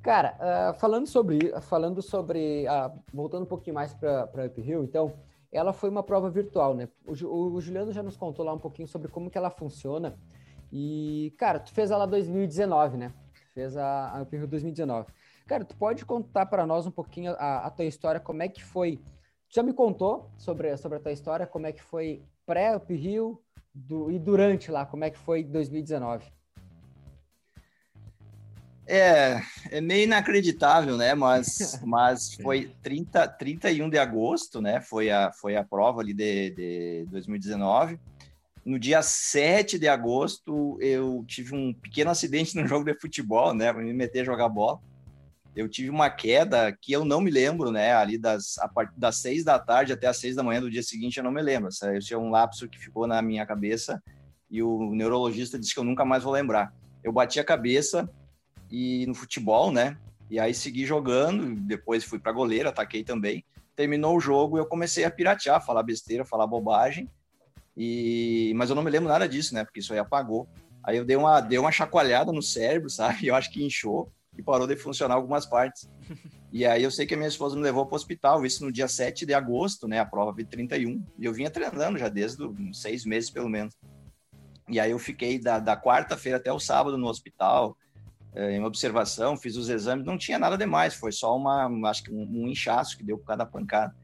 Cara, uh, falando sobre, falando sobre, uh, voltando um pouquinho mais para Up Hill, então, ela foi uma prova virtual, né? O, o, o, Juliano já nos contou lá um pouquinho sobre como que ela funciona. E, cara, tu fez ela 2019, né? Tu fez a, a Up Hill 2019. Cara, tu pode contar para nós um pouquinho a, a, tua história, como é que foi? Tu já me contou sobre, sobre a tua história, como é que foi pré-Up Hill do, e durante lá, como é que foi 2019? É, é meio inacreditável, né? Mas, mas foi 30, 31 de agosto, né? Foi a, foi a prova ali de, de 2019. No dia 7 de agosto, eu tive um pequeno acidente no jogo de futebol, né? Me meter a jogar bola. Eu tive uma queda que eu não me lembro, né? Ali das, a partir das 6 da tarde até as 6 da manhã do dia seguinte, eu não me lembro. Esse é um lapso que ficou na minha cabeça e o neurologista disse que eu nunca mais vou lembrar. Eu bati a cabeça, e no futebol, né? E aí segui jogando, depois fui para goleiro, ataquei também. Terminou o jogo, eu comecei a piratear, falar besteira, falar bobagem. E mas eu não me lembro nada disso, né? Porque isso aí apagou. Aí eu dei uma dei uma chacoalhada no cérebro, sabe? Eu acho que inchou e parou de funcionar algumas partes. E aí eu sei que a minha esposa me levou para o hospital, isso no dia 7 de agosto, né? A prova de 31. E eu vinha treinando já desde uns seis meses, pelo menos. E aí eu fiquei da, da quarta-feira até o sábado no hospital, é, em observação, fiz os exames, não tinha nada demais, foi só uma, acho que um, um inchaço que deu por cada pancada.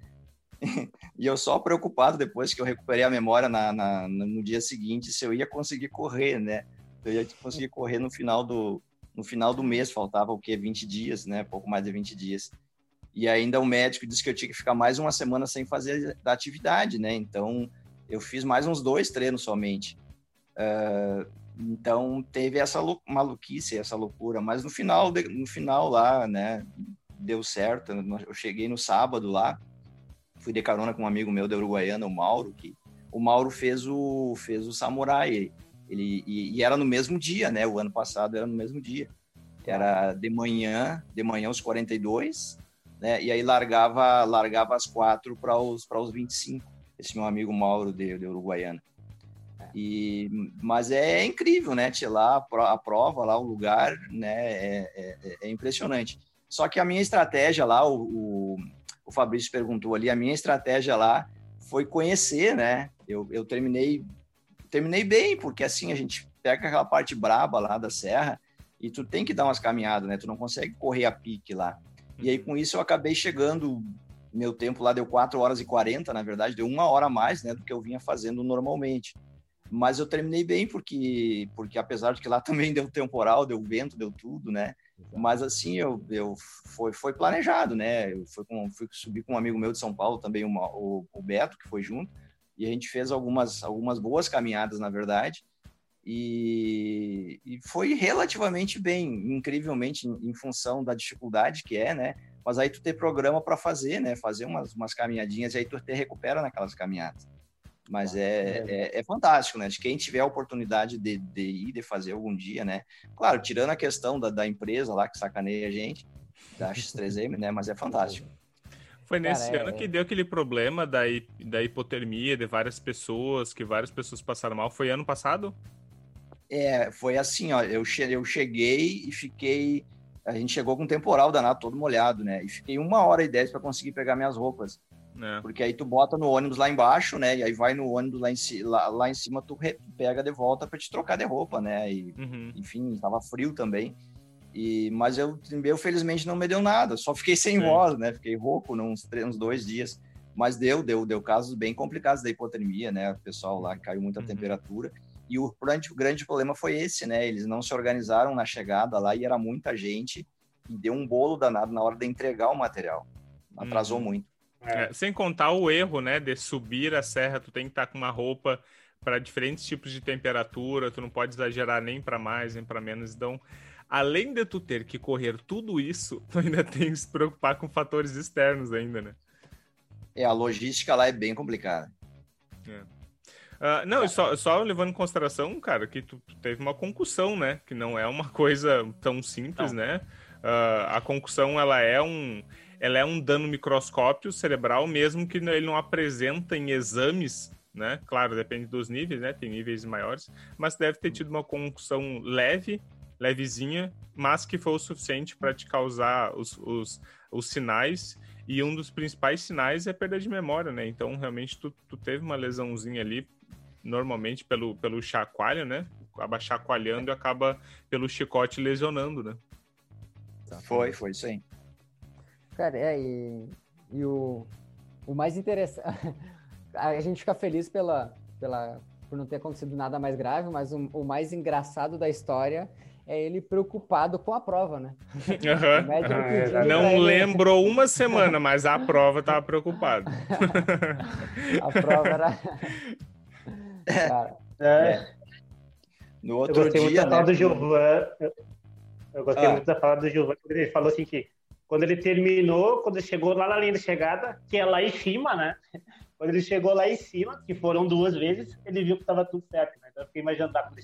e eu só preocupado depois que eu recuperei a memória na, na, no dia seguinte se eu ia conseguir correr, né? Eu ia conseguir correr no final do no final do mês, faltava o quê? 20 dias, né? Pouco mais de 20 dias. E ainda o médico disse que eu tinha que ficar mais uma semana sem fazer da atividade, né? Então eu fiz mais uns dois treinos somente. Uh, então teve essa maluquice, essa loucura, mas no final, no final lá, né, deu certo. Eu cheguei no sábado lá, fui de carona com um amigo meu da Uruguaiana, o Mauro, que o Mauro fez o fez o Samurai. Ele e, e, era no mesmo dia, né? O ano passado era no mesmo dia. Era de manhã, de manhã os 42, né? E aí largava largava às quatro para os para os 25. Esse meu amigo Mauro de, de Uruguaiana. E, mas é incrível, né? Tinha lá a prova, lá o lugar, né? É, é, é, impressionante. Só que a minha estratégia lá, o, o, o, Fabrício perguntou ali, a minha estratégia lá foi conhecer, né? Eu, eu terminei terminei bem, porque assim a gente pega aquela parte braba lá da serra e tu tem que dar umas caminhadas, né? Tu não consegue correr a pique lá. E aí com isso eu acabei chegando meu tempo lá deu 4 horas e 40, na verdade, deu uma hora a mais, né, do que eu vinha fazendo normalmente mas eu terminei bem porque porque apesar de que lá também deu temporal, deu vento, deu tudo, né? Mas assim eu, eu foi foi planejado, né? Eu fui com fui subir com um amigo meu de São Paulo também uma, o, o Beto que foi junto e a gente fez algumas algumas boas caminhadas na verdade e, e foi relativamente bem, incrivelmente em, em, função da dificuldade que é, né? Mas aí tu ter programa para fazer, né? Fazer umas, umas caminhadinhas e aí tu te recupera naquelas caminhadas. Mas é, é, é, fantástico, né? De quem tiver a oportunidade de, de ir, de fazer algum dia, né? Claro, tirando a questão da, da empresa lá que sacaneia a gente, da X3M, né? Mas é fantástico. Foi nesse Cara, ano é... que deu aquele problema da, da hipotermia de várias pessoas, que várias pessoas passaram mal. Foi ano passado? É, foi assim, ó. Eu, che eu cheguei e fiquei. A gente chegou com um temporal danado, todo molhado, né? E fiquei uma hora e dez para conseguir pegar minhas roupas. É. Porque aí tu bota no ônibus lá embaixo, né? E aí vai no ônibus lá em, lá, lá em cima, tu pega de volta para te trocar de roupa, né? E, uhum. Enfim, tava frio também. E, mas eu, eu, felizmente, não me deu nada. Só fiquei sem Sim. voz, né? Fiquei rouco uns, uns dois dias. Mas deu, deu, deu casos bem complicados da hipotermia, né? O pessoal lá caiu muita uhum. temperatura. E o grande, o grande problema foi esse, né? Eles não se organizaram na chegada lá e era muita gente e deu um bolo danado na hora de entregar o material. Atrasou uhum. muito. É, sem contar o erro, né, de subir a serra, tu tem que estar com uma roupa para diferentes tipos de temperatura, tu não pode exagerar nem para mais nem para menos. Então, além de tu ter que correr tudo isso, tu ainda tem que se preocupar com fatores externos ainda, né? É, a logística lá é bem complicada. É. Uh, não, só, só levando em consideração, cara, que tu, tu, teve uma concussão, né? Que não é uma coisa tão simples, não. né? Uh, a concussão, ela é um ela é um dano microscópio cerebral, mesmo que ele não apresenta em exames, né? Claro, depende dos níveis, né? Tem níveis maiores, mas deve ter tido uma concussão leve, levezinha, mas que foi o suficiente para te causar os, os, os sinais e um dos principais sinais é perda de memória, né? Então, realmente, tu, tu teve uma lesãozinha ali, normalmente pelo, pelo chacoalho, né? Acaba chacoalhando e acaba pelo chicote lesionando, né? Foi, foi isso aí. Cara, é, e, e o, o mais interessante. a gente fica feliz pela, pela, por não ter acontecido nada mais grave, mas o, o mais engraçado da história é ele preocupado com a prova, né? Uhum. Ah, não ele... lembrou uma semana, mas a prova estava preocupado. a prova era. Cara, é. No outro eu gostei dia, muito da fala né? do Gilvan. Eu, eu gostei ah. muito da fala do Gilvan, porque ele falou assim que quando ele terminou, quando ele chegou lá na linha de chegada, que é lá em cima, né? Quando ele chegou lá em cima, que foram duas vezes, ele viu que estava tudo certo. Né? Então eu fiquei imaginando, tá, quando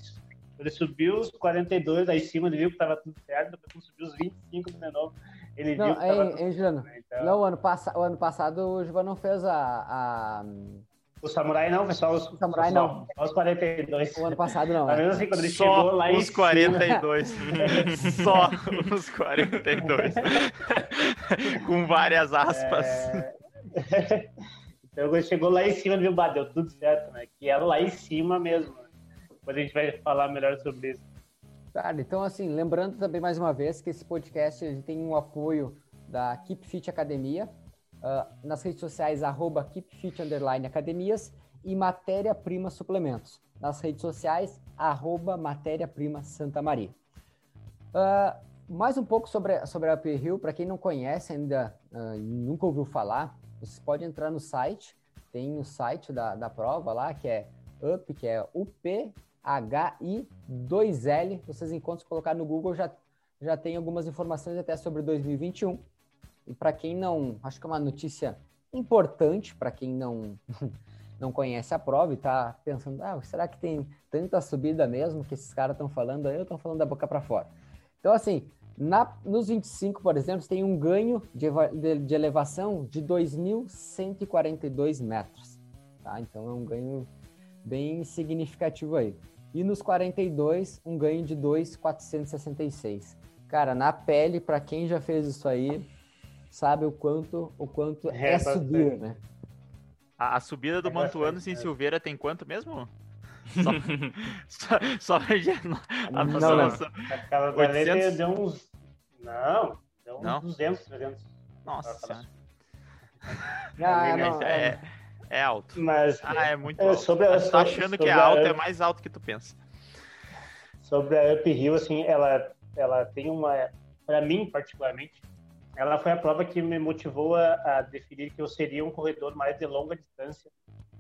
ele subiu os 42 aí em cima, ele viu que estava tudo certo, depois quando subiu os 25 de novo, ele não, viu que estava tudo certo. Né? Então... Não, ano, pass o ano passado o Givan não fez a... a... O Samurai não, só os, o Samurai só, não. Só os 42. O ano passado não. Mas mesmo assim, quando ele só chegou lá os 42. só os 42. Com várias aspas. É... então, quando chegou lá em cima, viu, deu tudo certo, né? Que era lá em cima mesmo. Depois a gente vai falar melhor sobre isso. Cara, então assim, lembrando também mais uma vez que esse podcast tem um apoio da Keep Fit Academia, uh, nas redes sociais, arroba KeepFit Academias e Matéria Prima Suplementos. Nas redes sociais, arroba Matéria Prima Santa Maria. Uh, mais um pouco sobre, sobre a Uphill, Hill, para quem não conhece ainda, uh, nunca ouviu falar, vocês podem entrar no site, tem o site da, da prova lá, que é UP, que é UPHI2L. Vocês encontram, se colocar no Google, já, já tem algumas informações até sobre 2021. E para quem não, acho que é uma notícia importante para quem não não conhece a prova e está pensando, ah, será que tem tanta subida mesmo que esses caras estão falando aí, ou estão falando da boca para fora? Então, assim, na, nos 25, por exemplo, tem um ganho de, de, de elevação de 2.142 metros, tá? Então, é um ganho bem significativo aí. E nos 42, um ganho de 2.466. Cara, na pele, para quem já fez isso aí, sabe o quanto o quanto é, é subir, né? A, a, subida do é Mantuanos em Silveira tem quanto mesmo? Só, só, só a não, não. Nossa, Aquela 800... deu uns... Não, deu uns não? 200, 300. Nossa. Ah, não, é, é alto. Mas, ah, é muito é, alto. Sobre a, tá achando que é alto, é mais alto que tu pensa. Sobre a Uphill, assim, ela, ela tem uma... Para mim, particularmente, ela foi a prova que me motivou a, a, definir que eu seria um corredor mais de longa distância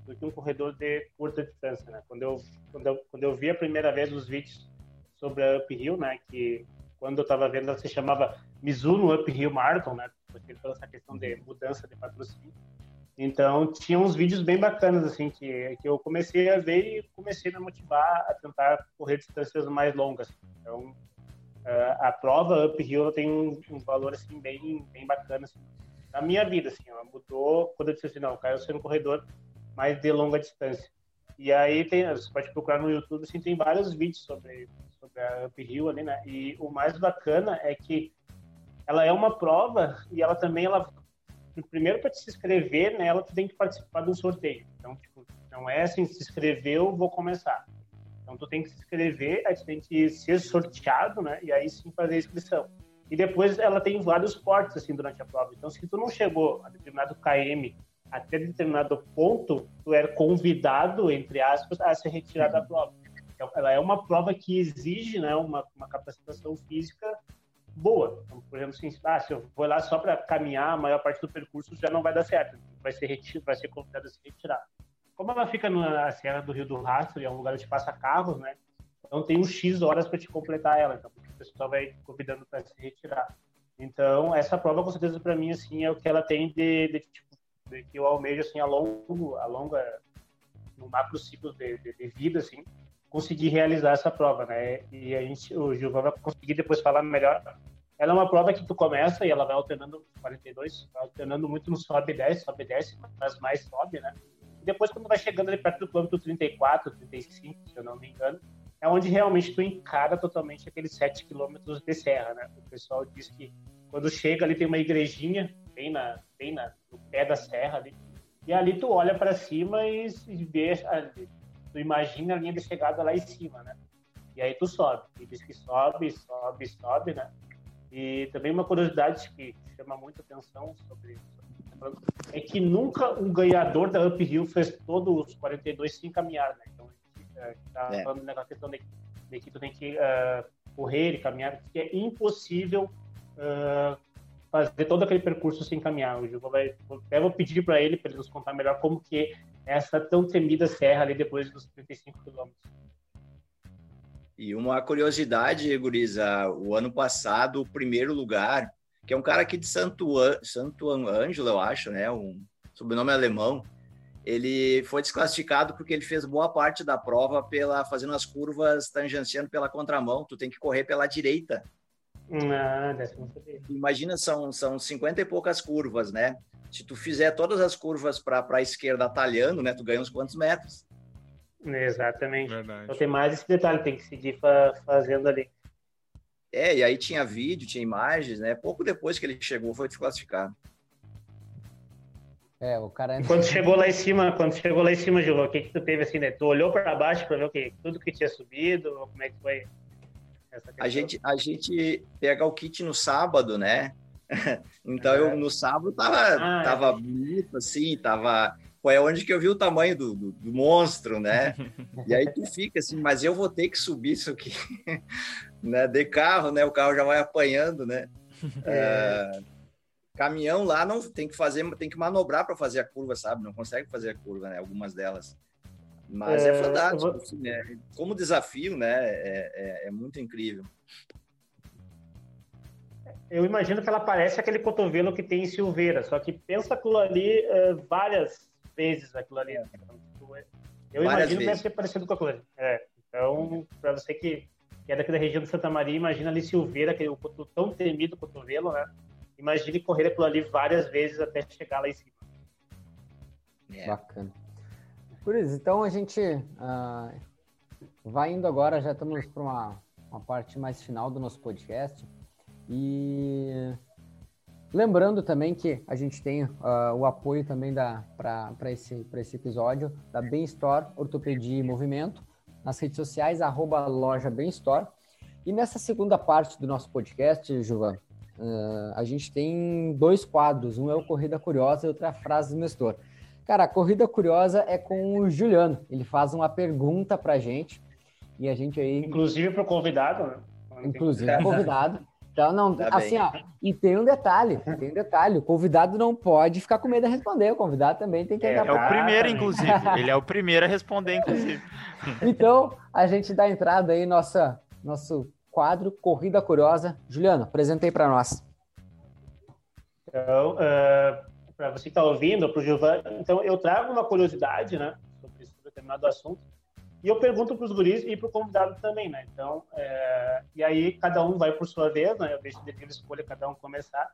do que um corredor de curta distância, né? Quando eu quando eu, quando eu vi a primeira vez os vídeos sobre a Uphill, né, que quando eu estava vendo ela se chamava Mizuno Uphill Marathon, né, porque toda essa questão de mudança de patrocínio. Então, tinha uns vídeos bem bacanas assim que que eu comecei a ver e comecei a me motivar a tentar correr distâncias mais longas. Então, Uh, a prova uphill tem um, um, valor assim bem bem bacana assim, na minha vida assim ela mudou quando eu disse assim não eu quero ser um corredor mais de longa distância e aí tem você pode procurar no YouTube assim tem vários vídeos sobre sobre a uphill ali né e o mais bacana é que ela é uma prova e ela também ela primeiro para se inscrever nela tu tem que participar de um sorteio então tipo não é assim se inscreveu vou começar então, tu tem que se inscrever, aí tu tem que ser sorteado, né? E aí sim fazer a inscrição. E depois ela tem vários cortes, assim, durante a prova. Então, se tu não chegou a determinado KM até determinado ponto, tu era convidado, entre aspas, a se retirar da prova. ela é uma prova que exige né, uma, uma capacitação física boa. Então, por exemplo, assim, ah, se eu vou lá só para caminhar, a maior parte do percurso já não vai dar certo, vai ser retir, vai ser convidado a se retirar. Como ela fica na Serra do Rio do Rastro, e é um lugar onde passa carros, né? Então tem um X horas para te completar ela, então o pessoal vai convidando para se retirar. Então, essa prova, com certeza, para mim, assim, é o que ela tem de, de, tipo, de que eu almejo, assim, a longo, a longa, no macro ciclo de, de, de, vida, assim, conseguir realizar essa prova, né? E a gente, o Gilvan vai conseguir depois falar melhor. Ela é uma prova que tu começa e ela vai alternando 42, vai alternando muito no sobe 10, sobe 10, mas mais sobe, né? E depois, quando vai chegando ali perto do quilômetro 34, 35, se eu não me engano, é onde realmente tu encara totalmente aqueles 7 quilômetros de serra, né? O pessoal diz que quando chega ali tem uma igrejinha bem na, bem na, no pé da serra ali, e ali tu olha para cima e, e vê, tu imagina a linha de chegada lá em cima, né? E aí tu sobe, e diz que sobe, sobe, sobe, né? E também uma curiosidade que chama muita atenção sobre, sobre é que nunca um ganhador da Uphill fez todos os 42 sem caminhar, né? Então está é. falando questão de, de, que tu tem que uh, correr e caminhar, que é impossível uh, fazer todo aquele percurso sem caminhar. O Gilva vai, até vou pedir para ele, para ele nos contar melhor como que é essa tão temida serra ali depois dos 35 quilômetros. E uma curiosidade, Guriza, o ano passado, o primeiro lugar, que é um cara aqui de Santo, Santo Ângelo, eu acho, né? Um sobrenome alemão, ele foi desclassificado porque ele fez boa parte da prova pela fazendo as curvas tangenciando pela contramão. Tu tem que correr pela direita. Ah, Imagina, são, são 50 e poucas curvas, né? Se tu fizer todas as curvas para a esquerda talhando, né? Tu ganha uns quantos metros. Exatamente. Verdade. Então tem mais esse detalhe, tem que seguir fa fazendo ali. É, e aí tinha vídeo, tinha imagens, né? Pouco depois que ele chegou, foi desclassificado. É, o cara. Quando chegou lá em cima, quando chegou lá em cima, Gilô, o que, que tu teve assim, né? Tu olhou para baixo para ver o que tudo que tinha subido, como é que foi? a gente a gente pega o kit no sábado, né? então eu no sábado tava ah, é. tava é. bonito assim, tava foi onde que eu vi o tamanho do, do, do, monstro, né? E aí tu fica assim, mas eu vou ter que subir isso aqui, né? De carro, né? O carro já vai apanhando, né? É. Uh, Caminhão lá não tem que fazer, tem que manobrar para fazer a curva, sabe? Não consegue fazer a curva, né? Algumas delas. Mas é, é fantástico, vou... assim, né? Como desafio, né? É, é, é, muito incrível. Eu imagino que ela parece aquele cotovelo que tem em Silveira, só que pensa aquilo ali uh, várias vezes aquilo ali. É. Eu várias imagino vezes. que deve ser parecido com aquilo ali. É. Então, para você que, que é daqui da região de Santa Maria, imagina ali Silveira, aquele tão temido cotovelo, né? imagine correr aquilo ali várias vezes até chegar lá em cima. É. Bacana. Por isso, então a gente uh, vai indo agora, já estamos para uma, uma parte mais final do nosso podcast. E lembrando também que a gente tem uh, o apoio também para esse, esse episódio da Bem Store Ortopedia e Movimento, nas redes sociais, arroba loja Bem Store. E nessa segunda parte do nosso podcast, Juvan, Uh, a gente tem dois quadros, um é o Corrida Curiosa e outro é a Frase do Nestor. Cara, a Corrida Curiosa é com o Juliano, ele faz uma pergunta pra gente e a gente aí... Inclusive pro convidado, né? Inclusive convidado. Então, não, tá assim, bem. ó, e tem um detalhe, tem um detalhe, o convidado não pode ficar com medo de responder, o convidado também tem que... É, é o primeiro, inclusive, ele é o primeiro a responder, inclusive. Então, a gente dá entrada aí, nossa, nosso quadro Corrida Curiosa. Juliano, apresentei para nós. Então, uh, para você que está ouvindo, para o Giovanni, então eu trago uma curiosidade, né, sobre esse determinado assunto, e eu pergunto para os guris e para o convidado também, né? Então, é, e aí cada um vai por sua vez, né? Eu deixo de livre escolha cada um começar.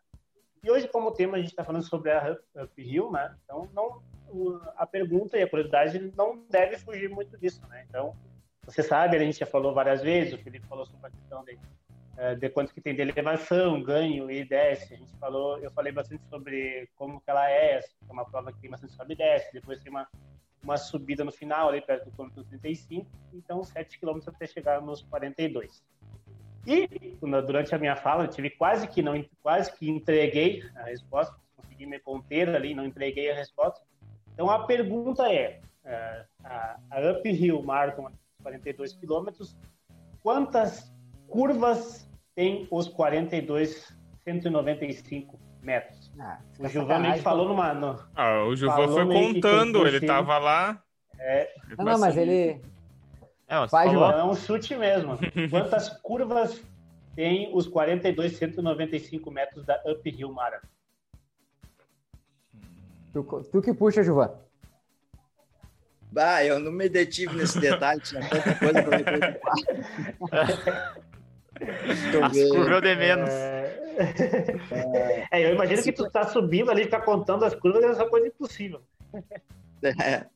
E hoje, como tema, a gente está falando sobre a Uphill, né? Então, não, a pergunta e a curiosidade não deve fugir muito disso, né? Então, você sabe, a gente já falou várias vezes, o Felipe falou sobre a questão de, eh, de quanto que tem de elevação, ganho e desce. A gente falou, eu falei bastante sobre como que ela é, é uma prova que tem bastante sobe e desce, depois tem uma, uma subida no final, ali perto do quilômetro 35, então 7 quilômetros até chegar nos 42. E durante a minha fala, eu tive quase que não quase que entreguei a resposta, consegui me conter ali, não entreguei a resposta. Então a pergunta é, eh, a, a Uphill Marathon 42 quilômetros. Quantas curvas tem os 42 195 metros? Ah, o Gilvan meio que falou numa. No, ah, o Gilvan foi contando, ele tava lá. É, não, não, mas ele. É, Faz, falou, é um chute mesmo. Quantas curvas tem os 42 195 metros da Uphill Marathon? Tu, tu que puxa, Gilvan. Bah, eu não me detive nesse detalhe, tinha tanta coisa para me preocupar. curvas de menos. É... é... eu imagino que tu tá subindo ali, ficar contando as curvas, é uma coisa impossível. É.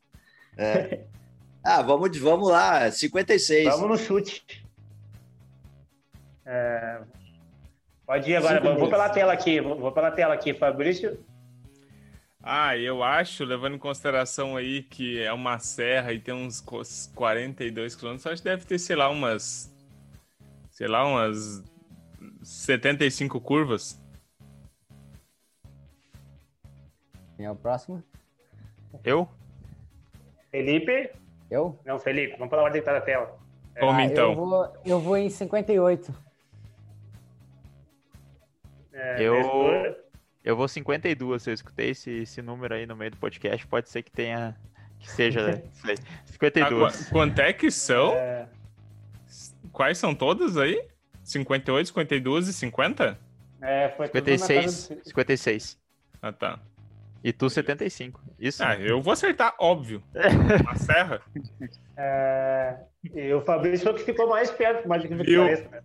é. Ah, vamos, vamos lá, 56. Vamos no chute. É... Pode ir agora, vou, vou, pela tela aqui, vou, vou pela tela aqui, Fabrício. Ah, eu acho, levando em consideração aí que é uma serra e tem uns 42 quilômetros, acho que deve ter, sei lá, umas. Sei lá, umas 75 curvas. Quem é o próximo? Eu? Felipe? Eu? Não, Felipe, vamos pela ordem que tá na tela. Como ah, então? Eu vou, eu vou em 58. É, eu, eu vou 52. Se eu escutei esse, esse número aí no meio do podcast, pode ser que tenha. Que seja 52. Ah, quanto é que são? É... Quais são todas aí? 58, 52 e 50? É, foi 56, 56. Ah, tá. E tu 75. Isso? Ah, eu vou acertar, óbvio. A serra. É... E o Fabrício foi que ficou mais perto, mais do que o pareça, né?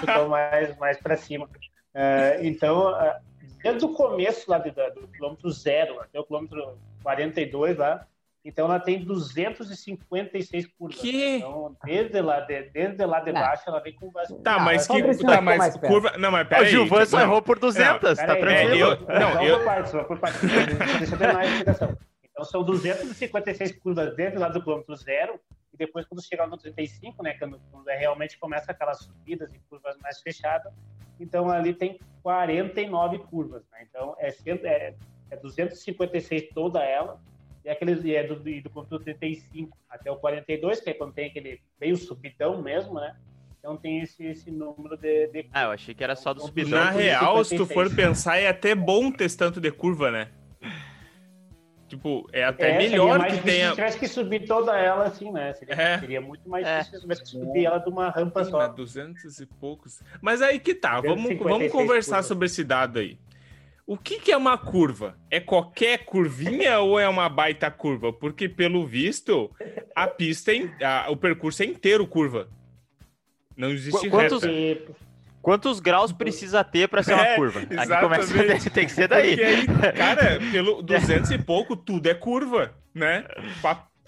ficou mais, mais para cima. É, então, é, desde o começo lá do, do quilômetro zero até o quilômetro 42 lá, então ela tem 256 curvas. Que? Então, desde lá de, desde lá de baixo, ela vem com bastante. Tá, mas que. Tá, mas curva. Não, mas peraí. O Gilvan só errou por 200, não, tá tranquilo. É, eu, não, eu. Por partes, por partes. Deixa eu terminar a explicação. Então, são 256 curvas desde lá do quilômetro zero. E depois, quando chegar no 35, né, quando, quando é realmente começa aquelas subidas e curvas mais fechadas, então ali tem 49 curvas. Né? Então, é, é, é 256 toda ela e aqueles e é do, do conteúdo 35 até o 42, que é quando tem aquele meio subidão mesmo, né? Então tem esse, esse número de, de... Ah, eu achei que era só do subidão. Na real, 56. se tu for pensar, é até bom ter tanto de curva, né? Tipo, é até é, melhor mais que tenha. Se tivesse que subir toda ela, assim, né? Seria, é. seria muito mais é. difícil se tivesse que subir ela de uma rampa Sim, só. 200 e poucos. Mas aí que tá, vamos, vamos conversar curvas. sobre esse dado aí. O que, que é uma curva? É qualquer curvinha ou é uma baita curva? Porque, pelo visto, a pista, é, a, o percurso é inteiro curva. Não existe Qu quantos, reta. Quantos graus precisa ter para ser uma é, curva? Exatamente. Aqui começa a, tem que ser daí. Aí, cara, pelo 200 e pouco, tudo é curva, né?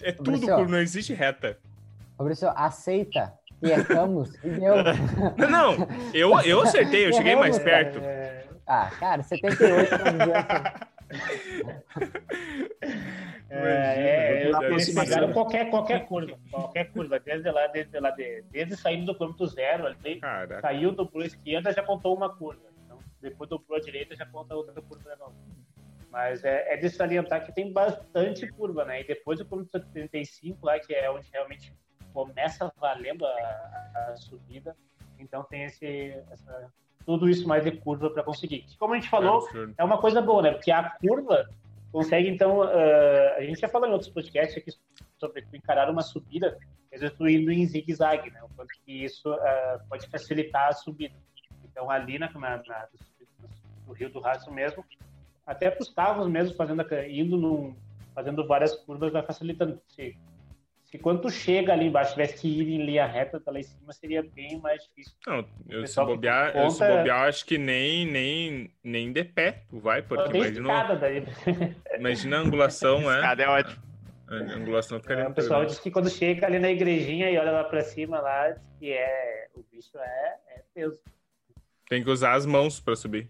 É tudo Fabrício, curva, não existe reta. Fabrício, aceita e erramos e deu. Não, eu, eu acertei, eu cheguei mais perto. É... Ah, cara, 78 É, é, eu, eles pegaram qualquer, qualquer curva, qualquer curva, desde lá, desde lá, desde, desde saindo do quilômetro zero, ali, saiu, dobrou a esquerda, já contou uma curva. Então, depois dobrou a direita, já conta outra curva. Mas é, é de salientar que tem bastante curva, né? E depois do quilômetro 35 lá, que é onde realmente começa valendo a, a subida, então tem esse, essa, tudo isso mais de curva para conseguir. Como a gente falou, é, é, uma coisa boa, né? Porque a curva consegue, então, uh, a gente já falou em outros podcasts aqui sobre encarar uma subida, às vezes tu indo em zigue-zague, né? O quanto que isso uh, pode facilitar a subida. Então, ali na, na, na no Rio do Rastro mesmo, até para os carros mesmo, fazendo, indo num, fazendo várias curvas, vai facilitando. Se que quando tu chega ali embaixo, tivesse que ir em linha reta tá lá em cima, seria bem mais difícil. Não, eu se bobear, conta... eu se bobear, acho que nem, nem, nem de pé tu vai, porque imagina, daí. imagina a angulação, é. Escada é ótimo. A angulação ficaria é, O pessoal diz que quando chega ali na igrejinha e olha lá pra cima, lá, diz que é, o bicho é, é peso. Tem que usar as mãos pra subir.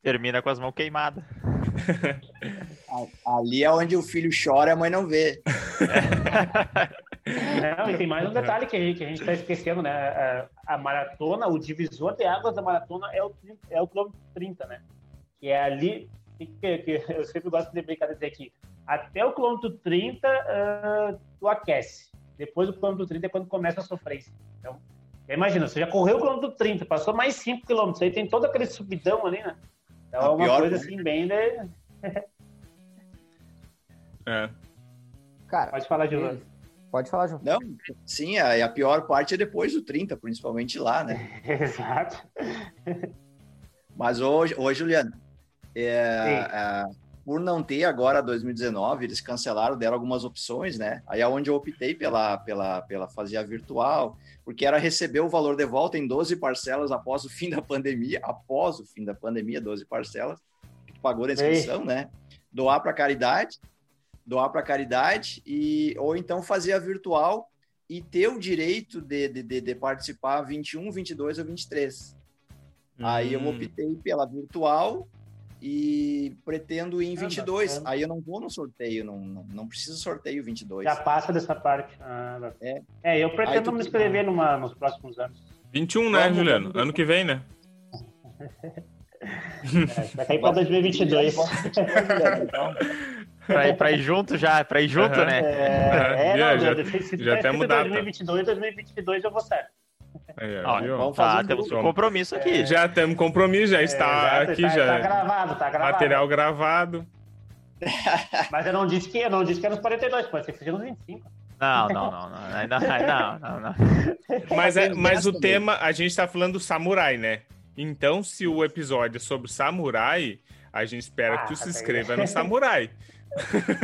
Termina com as mãos queimadas. Ali é onde o filho chora e a mãe não vê. Não, e tem mais um detalhe que a gente, a está esquecendo, né? A, a, maratona, o divisor de águas da maratona é o, é o quilômetro 30, né? Que é ali, que, que eu sempre gosto de brincar de dizer que até o quilômetro 30 uh, tu aquece. Depois do quilômetro 30 é quando começa a sofrência. Então, imagina, você já correu o quilômetro 30, passou mais 5 quilômetros, aí tem todo aquele subidão ali, né? Então é uma coisa assim, bem de... é. Cara, pode falar, Giovanni. Pode falar, João. Não, sim, a, a pior parte é depois do 30, principalmente lá, né? Exato. Mas hoje, hoje Juliano, é, é, por não ter agora 2019, eles cancelaram, deram algumas opções, né? Aí é onde eu optei pela, pela, pela fazer virtual, porque era receber o valor de volta em 12 parcelas após o fim da pandemia, após o fim da pandemia, 12 parcelas, que pagou a inscrição, Ei. né? Doar para caridade doar para caridade e ou então fazer a virtual e ter o direito de, de, de participar 21, 22 ou 23. Hum. Aí eu hum. optei pela virtual e pretendo ir em 22. Ah, Aí eu não vou no sorteio, não, não, não preciso sorteio 22. Já passa dessa parte. Ah, é. é, eu pretendo me inscrever numa, nos próximos anos. 21, né, Vamos, Juliano? Ano que vem, né? é, vai cair para 2022. pra, ir, pra ir junto já, pra ir junto, uhum. né? É, é não, já, se já temos data. 2022, 2022 eu vou certo. É, Ó, tá, temos um compromisso aqui. É. Já temos compromisso, já está é, aqui tá, já. Tá gravado, tá gravado. Material gravado. Mas eu não disse que eu não disse que era nos 42, pode ser que seja nos 25. Não, não, não, não, não, não, não, Mas, é, mas o tema, a gente está falando do samurai, né? Então, se o episódio é sobre samurai, a gente espera ah, que tu se inscreva no samurai.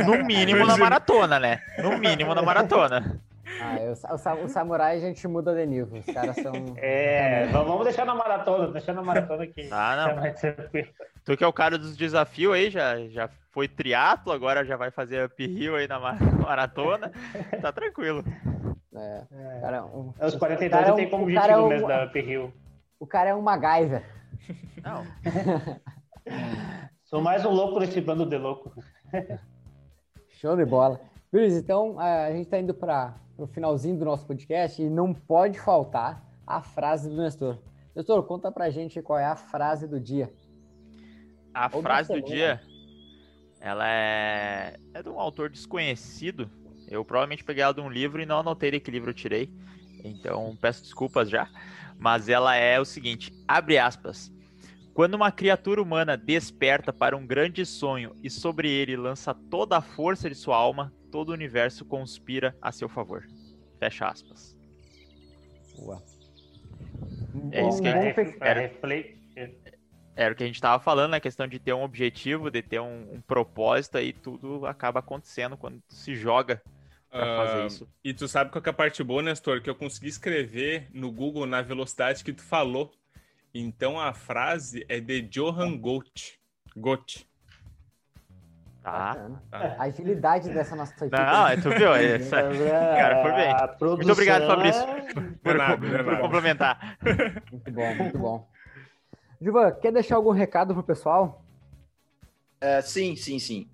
No mínimo na maratona, né? No mínimo na maratona. Ah, eu, o, o, samurai a gente muda de nível. Os caras são. É, vamos deixar na maratona, deixar na maratona aqui. Ah, não. Tu que é o cara dos desafios aí, já, já foi triatlo, agora já vai fazer uphill aí na maratona. Tá tranquilo. É. é. Cara, um, Os 42 eu tenho como objetivo é um, mesmo da uphill. O cara é um MacGyver. Não. Sou mais um louco nesse bando de louco. Show de bola. Beleza, então a gente está indo para o finalzinho do nosso podcast e não pode faltar a frase do Nestor. Nestor, conta pra gente qual é a frase do dia. A Ou frase do dia, ela é... é de um autor desconhecido. Eu provavelmente peguei ela de um livro e não anotei de que livro eu tirei. Então peço desculpas já. Mas ela é o seguinte: abre aspas. Quando uma criatura humana desperta para um grande sonho e sobre ele lança toda a força de sua alma, todo o universo conspira a seu favor. Fecha aspas. Ué. É isso que a gente, era, era o que a gente estava falando, a questão de ter um objetivo, de ter um, um propósito, e tudo acaba acontecendo quando se joga para uh, fazer isso. E tu sabe qual é a parte boa, Nestor? Que eu consegui escrever no Google na velocidade que tu falou. Então a frase é de Johann Goethe. Goethe. Tá. tá. A agilidade dessa nossa equipe. Não, é, tu viu? Essa... Cara, foi bem. Muito obrigado, Fabrício, por, nada, por, por complementar. Muito bom, muito bom. Juvan, quer deixar algum recado pro pessoal? É, sim, sim, sim.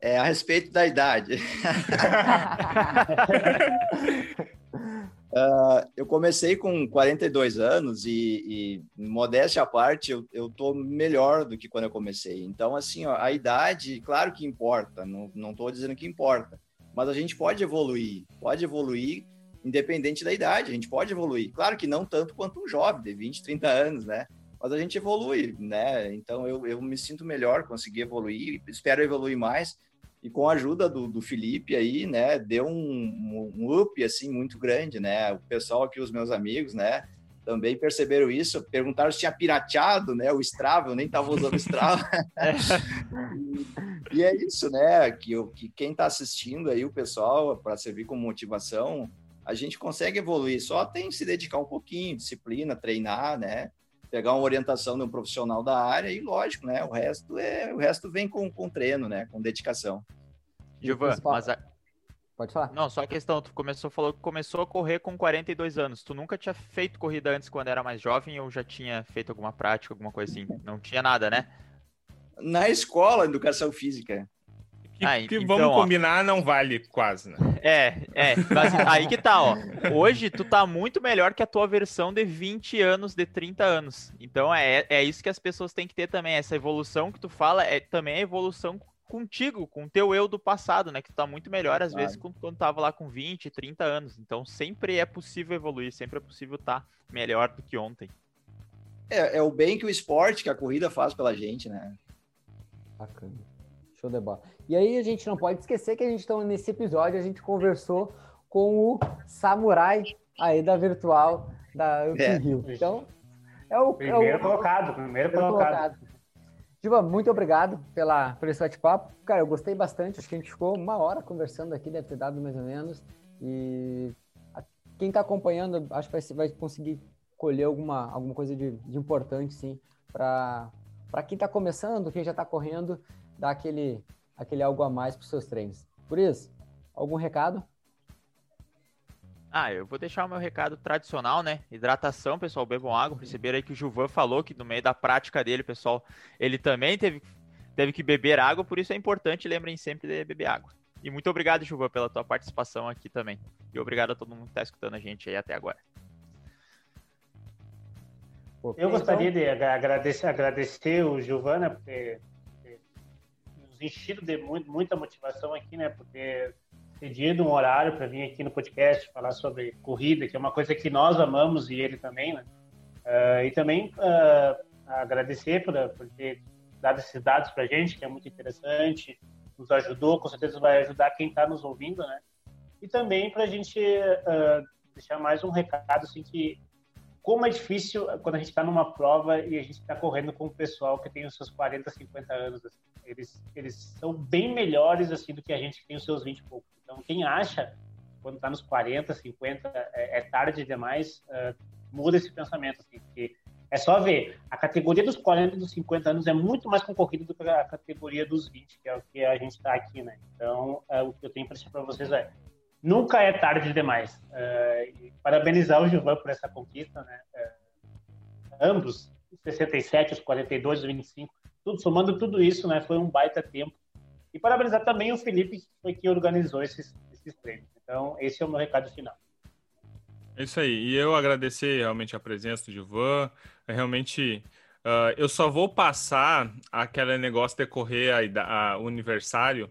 É, a respeito da idade. Uh, eu comecei com 42 anos e, e modéstia à parte, eu, eu tô melhor do que quando eu comecei. Então, assim, ó, a idade, claro que importa, não, não tô dizendo que importa, mas a gente pode evoluir, pode evoluir independente da idade, a gente pode evoluir. Claro que não tanto quanto um jovem de 20, 30 anos, né? Mas a gente evolui, né? Então, eu, eu me sinto melhor, consegui evoluir, espero evoluir mais e com a ajuda do, do Felipe aí, né, deu um, um, up, assim, muito grande, né, o pessoal aqui, os meus amigos, né, também perceberam isso, perguntaram se tinha pirateado, né, o Strava, eu nem estava usando o Strava. e, e, é isso, né, que, que quem está assistindo aí, o pessoal, para servir como motivação, a gente consegue evoluir, só tem que se dedicar um pouquinho, disciplina, treinar, né, pegar uma orientação de um profissional da área e lógico, né? O resto é o resto vem com, com treino, né? Com dedicação. Gilvan, mas a... pode falar. Não, só a questão, tu começou falou que começou a correr com 42 anos. Tu nunca tinha feito corrida antes quando era mais jovem ou já tinha feito alguma prática, alguma coisa assim? Não tinha nada, né? Na escola, educação física. Que, ah, que então, vamos combinar, ó, não vale quase, né? É, é. Mas aí que tá, ó. Hoje tu tá muito melhor que a tua versão de 20 anos, de 30 anos. Então é, é isso que as pessoas têm que ter também. Essa evolução que tu fala é também a evolução contigo, com o teu eu do passado, né? Que tu tá muito melhor, às claro. vezes, quando, quando tava lá com 20, 30 anos. Então, sempre é possível evoluir, sempre é possível estar tá melhor do que ontem. É, é o bem que o esporte, que a corrida faz pela gente, né? Bacana. Show de bola. E aí, a gente não pode esquecer que a gente, então, nesse episódio, a gente conversou com o samurai aí da virtual da é. Rio. Então, é o primeiro é o, colocado, primeiro, primeiro colocado. colocado. Diva, muito obrigado pela, por esse bate-papo. Cara, eu gostei bastante. Acho que a gente ficou uma hora conversando aqui, deve ter dado mais ou menos. E quem está acompanhando, acho que vai, vai conseguir colher alguma, alguma coisa de, de importante, sim, para quem está começando, quem já está correndo, dar aquele, aquele algo a mais para os seus treinos. Por isso, algum recado? Ah, eu vou deixar o meu recado tradicional, né? Hidratação, pessoal, bebam água. Perceberam aí que o Juvan falou que no meio da prática dele, pessoal, ele também teve, teve que beber água, por isso é importante, lembrem sempre de beber água. E muito obrigado, Juvan, pela tua participação aqui também. E obrigado a todo mundo que está escutando a gente aí até agora. Eu gostaria de agradecer, agradecer o Giovana por ter, ter nos enchido de muito, muita motivação aqui, né? Porque cedido um horário para vir aqui no podcast falar sobre corrida, que é uma coisa que nós amamos e ele também, né? Uh, e também uh, agradecer por, por ter dado esses dados para a gente, que é muito interessante, nos ajudou, com certeza vai ajudar quem está nos ouvindo, né? E também para a gente uh, deixar mais um recado, assim, que como é difícil quando a gente está numa prova e a gente está correndo com o pessoal que tem os seus 40, 50 anos. Assim. Eles, eles são bem melhores assim do que a gente que tem os seus 20 e pouco. Então, quem acha, quando está nos 40, 50, é, é tarde demais, uh, muda esse pensamento. Assim, porque é só ver, a categoria dos 40 e dos 50 anos é muito mais concorrida do que a categoria dos 20, que é o que a gente está aqui, né? Então, uh, o que eu tenho para dizer para vocês é, nunca é tarde demais. Uh, parabenizar o Gilvan por essa conquista, né? ambos, 67, os 42, os 25, tudo, somando tudo isso, né? Foi um baita tempo e parabenizar também o Felipe, que foi quem organizou esses, esses. Então, esse é o meu recado final. É isso aí. E eu agradecer realmente a presença do Gilvan. É realmente, uh, eu só vou passar aquele negócio de correr a, a, o aniversário,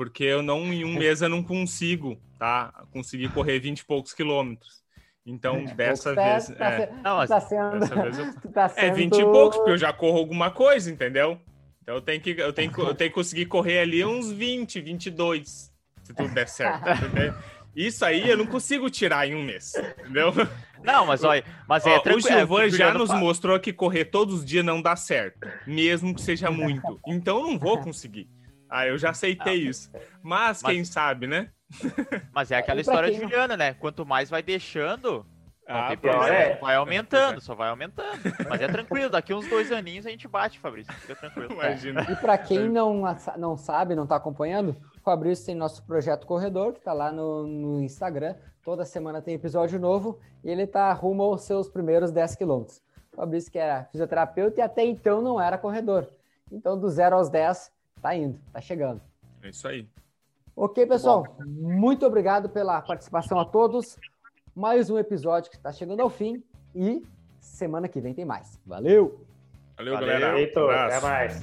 porque eu não, em um mês eu não consigo, tá? Conseguir correr 20 e poucos quilômetros. Então, dessa tá, vez. Tá, é, não, tá sendo, dessa vez eu, tá sendo... É 20 e poucos, porque eu já corro alguma coisa, entendeu? Então eu tenho que, eu tenho, eu tenho que conseguir correr ali uns 20, 22, se tudo der certo. Isso aí eu não consigo tirar em um mês, entendeu? Não, mas olha, mas é tranquilo. O Gilvan é, já nos mostrou que correr todos os dias não dá certo, mesmo que seja muito. Então eu não vou conseguir. Ah, eu já aceitei não. isso. Mas, mas, quem sabe, né? Mas é aquela história de Juliana, né? Quanto mais vai deixando, não ah, tem problema, é. vai aumentando, só vai aumentando. Mas é tranquilo, daqui uns dois aninhos a gente bate, Fabrício. Fica tranquilo. Imagina. E para quem não, não sabe, não está acompanhando, o Fabrício tem nosso projeto Corredor, que está lá no, no, Instagram. Toda semana tem episódio novo e ele está rumo aos seus primeiros 10 quilômetros. O Fabrício que era fisioterapeuta e até então não era corredor. Então, do zero aos 10, tá indo, tá chegando. É isso aí. Ok, pessoal. Bom. Muito obrigado pela participação a todos mais um episódio que está chegando ao fim e semana que vem tem mais. Valeu! Valeu, Valeu galera. Heitor, até mais.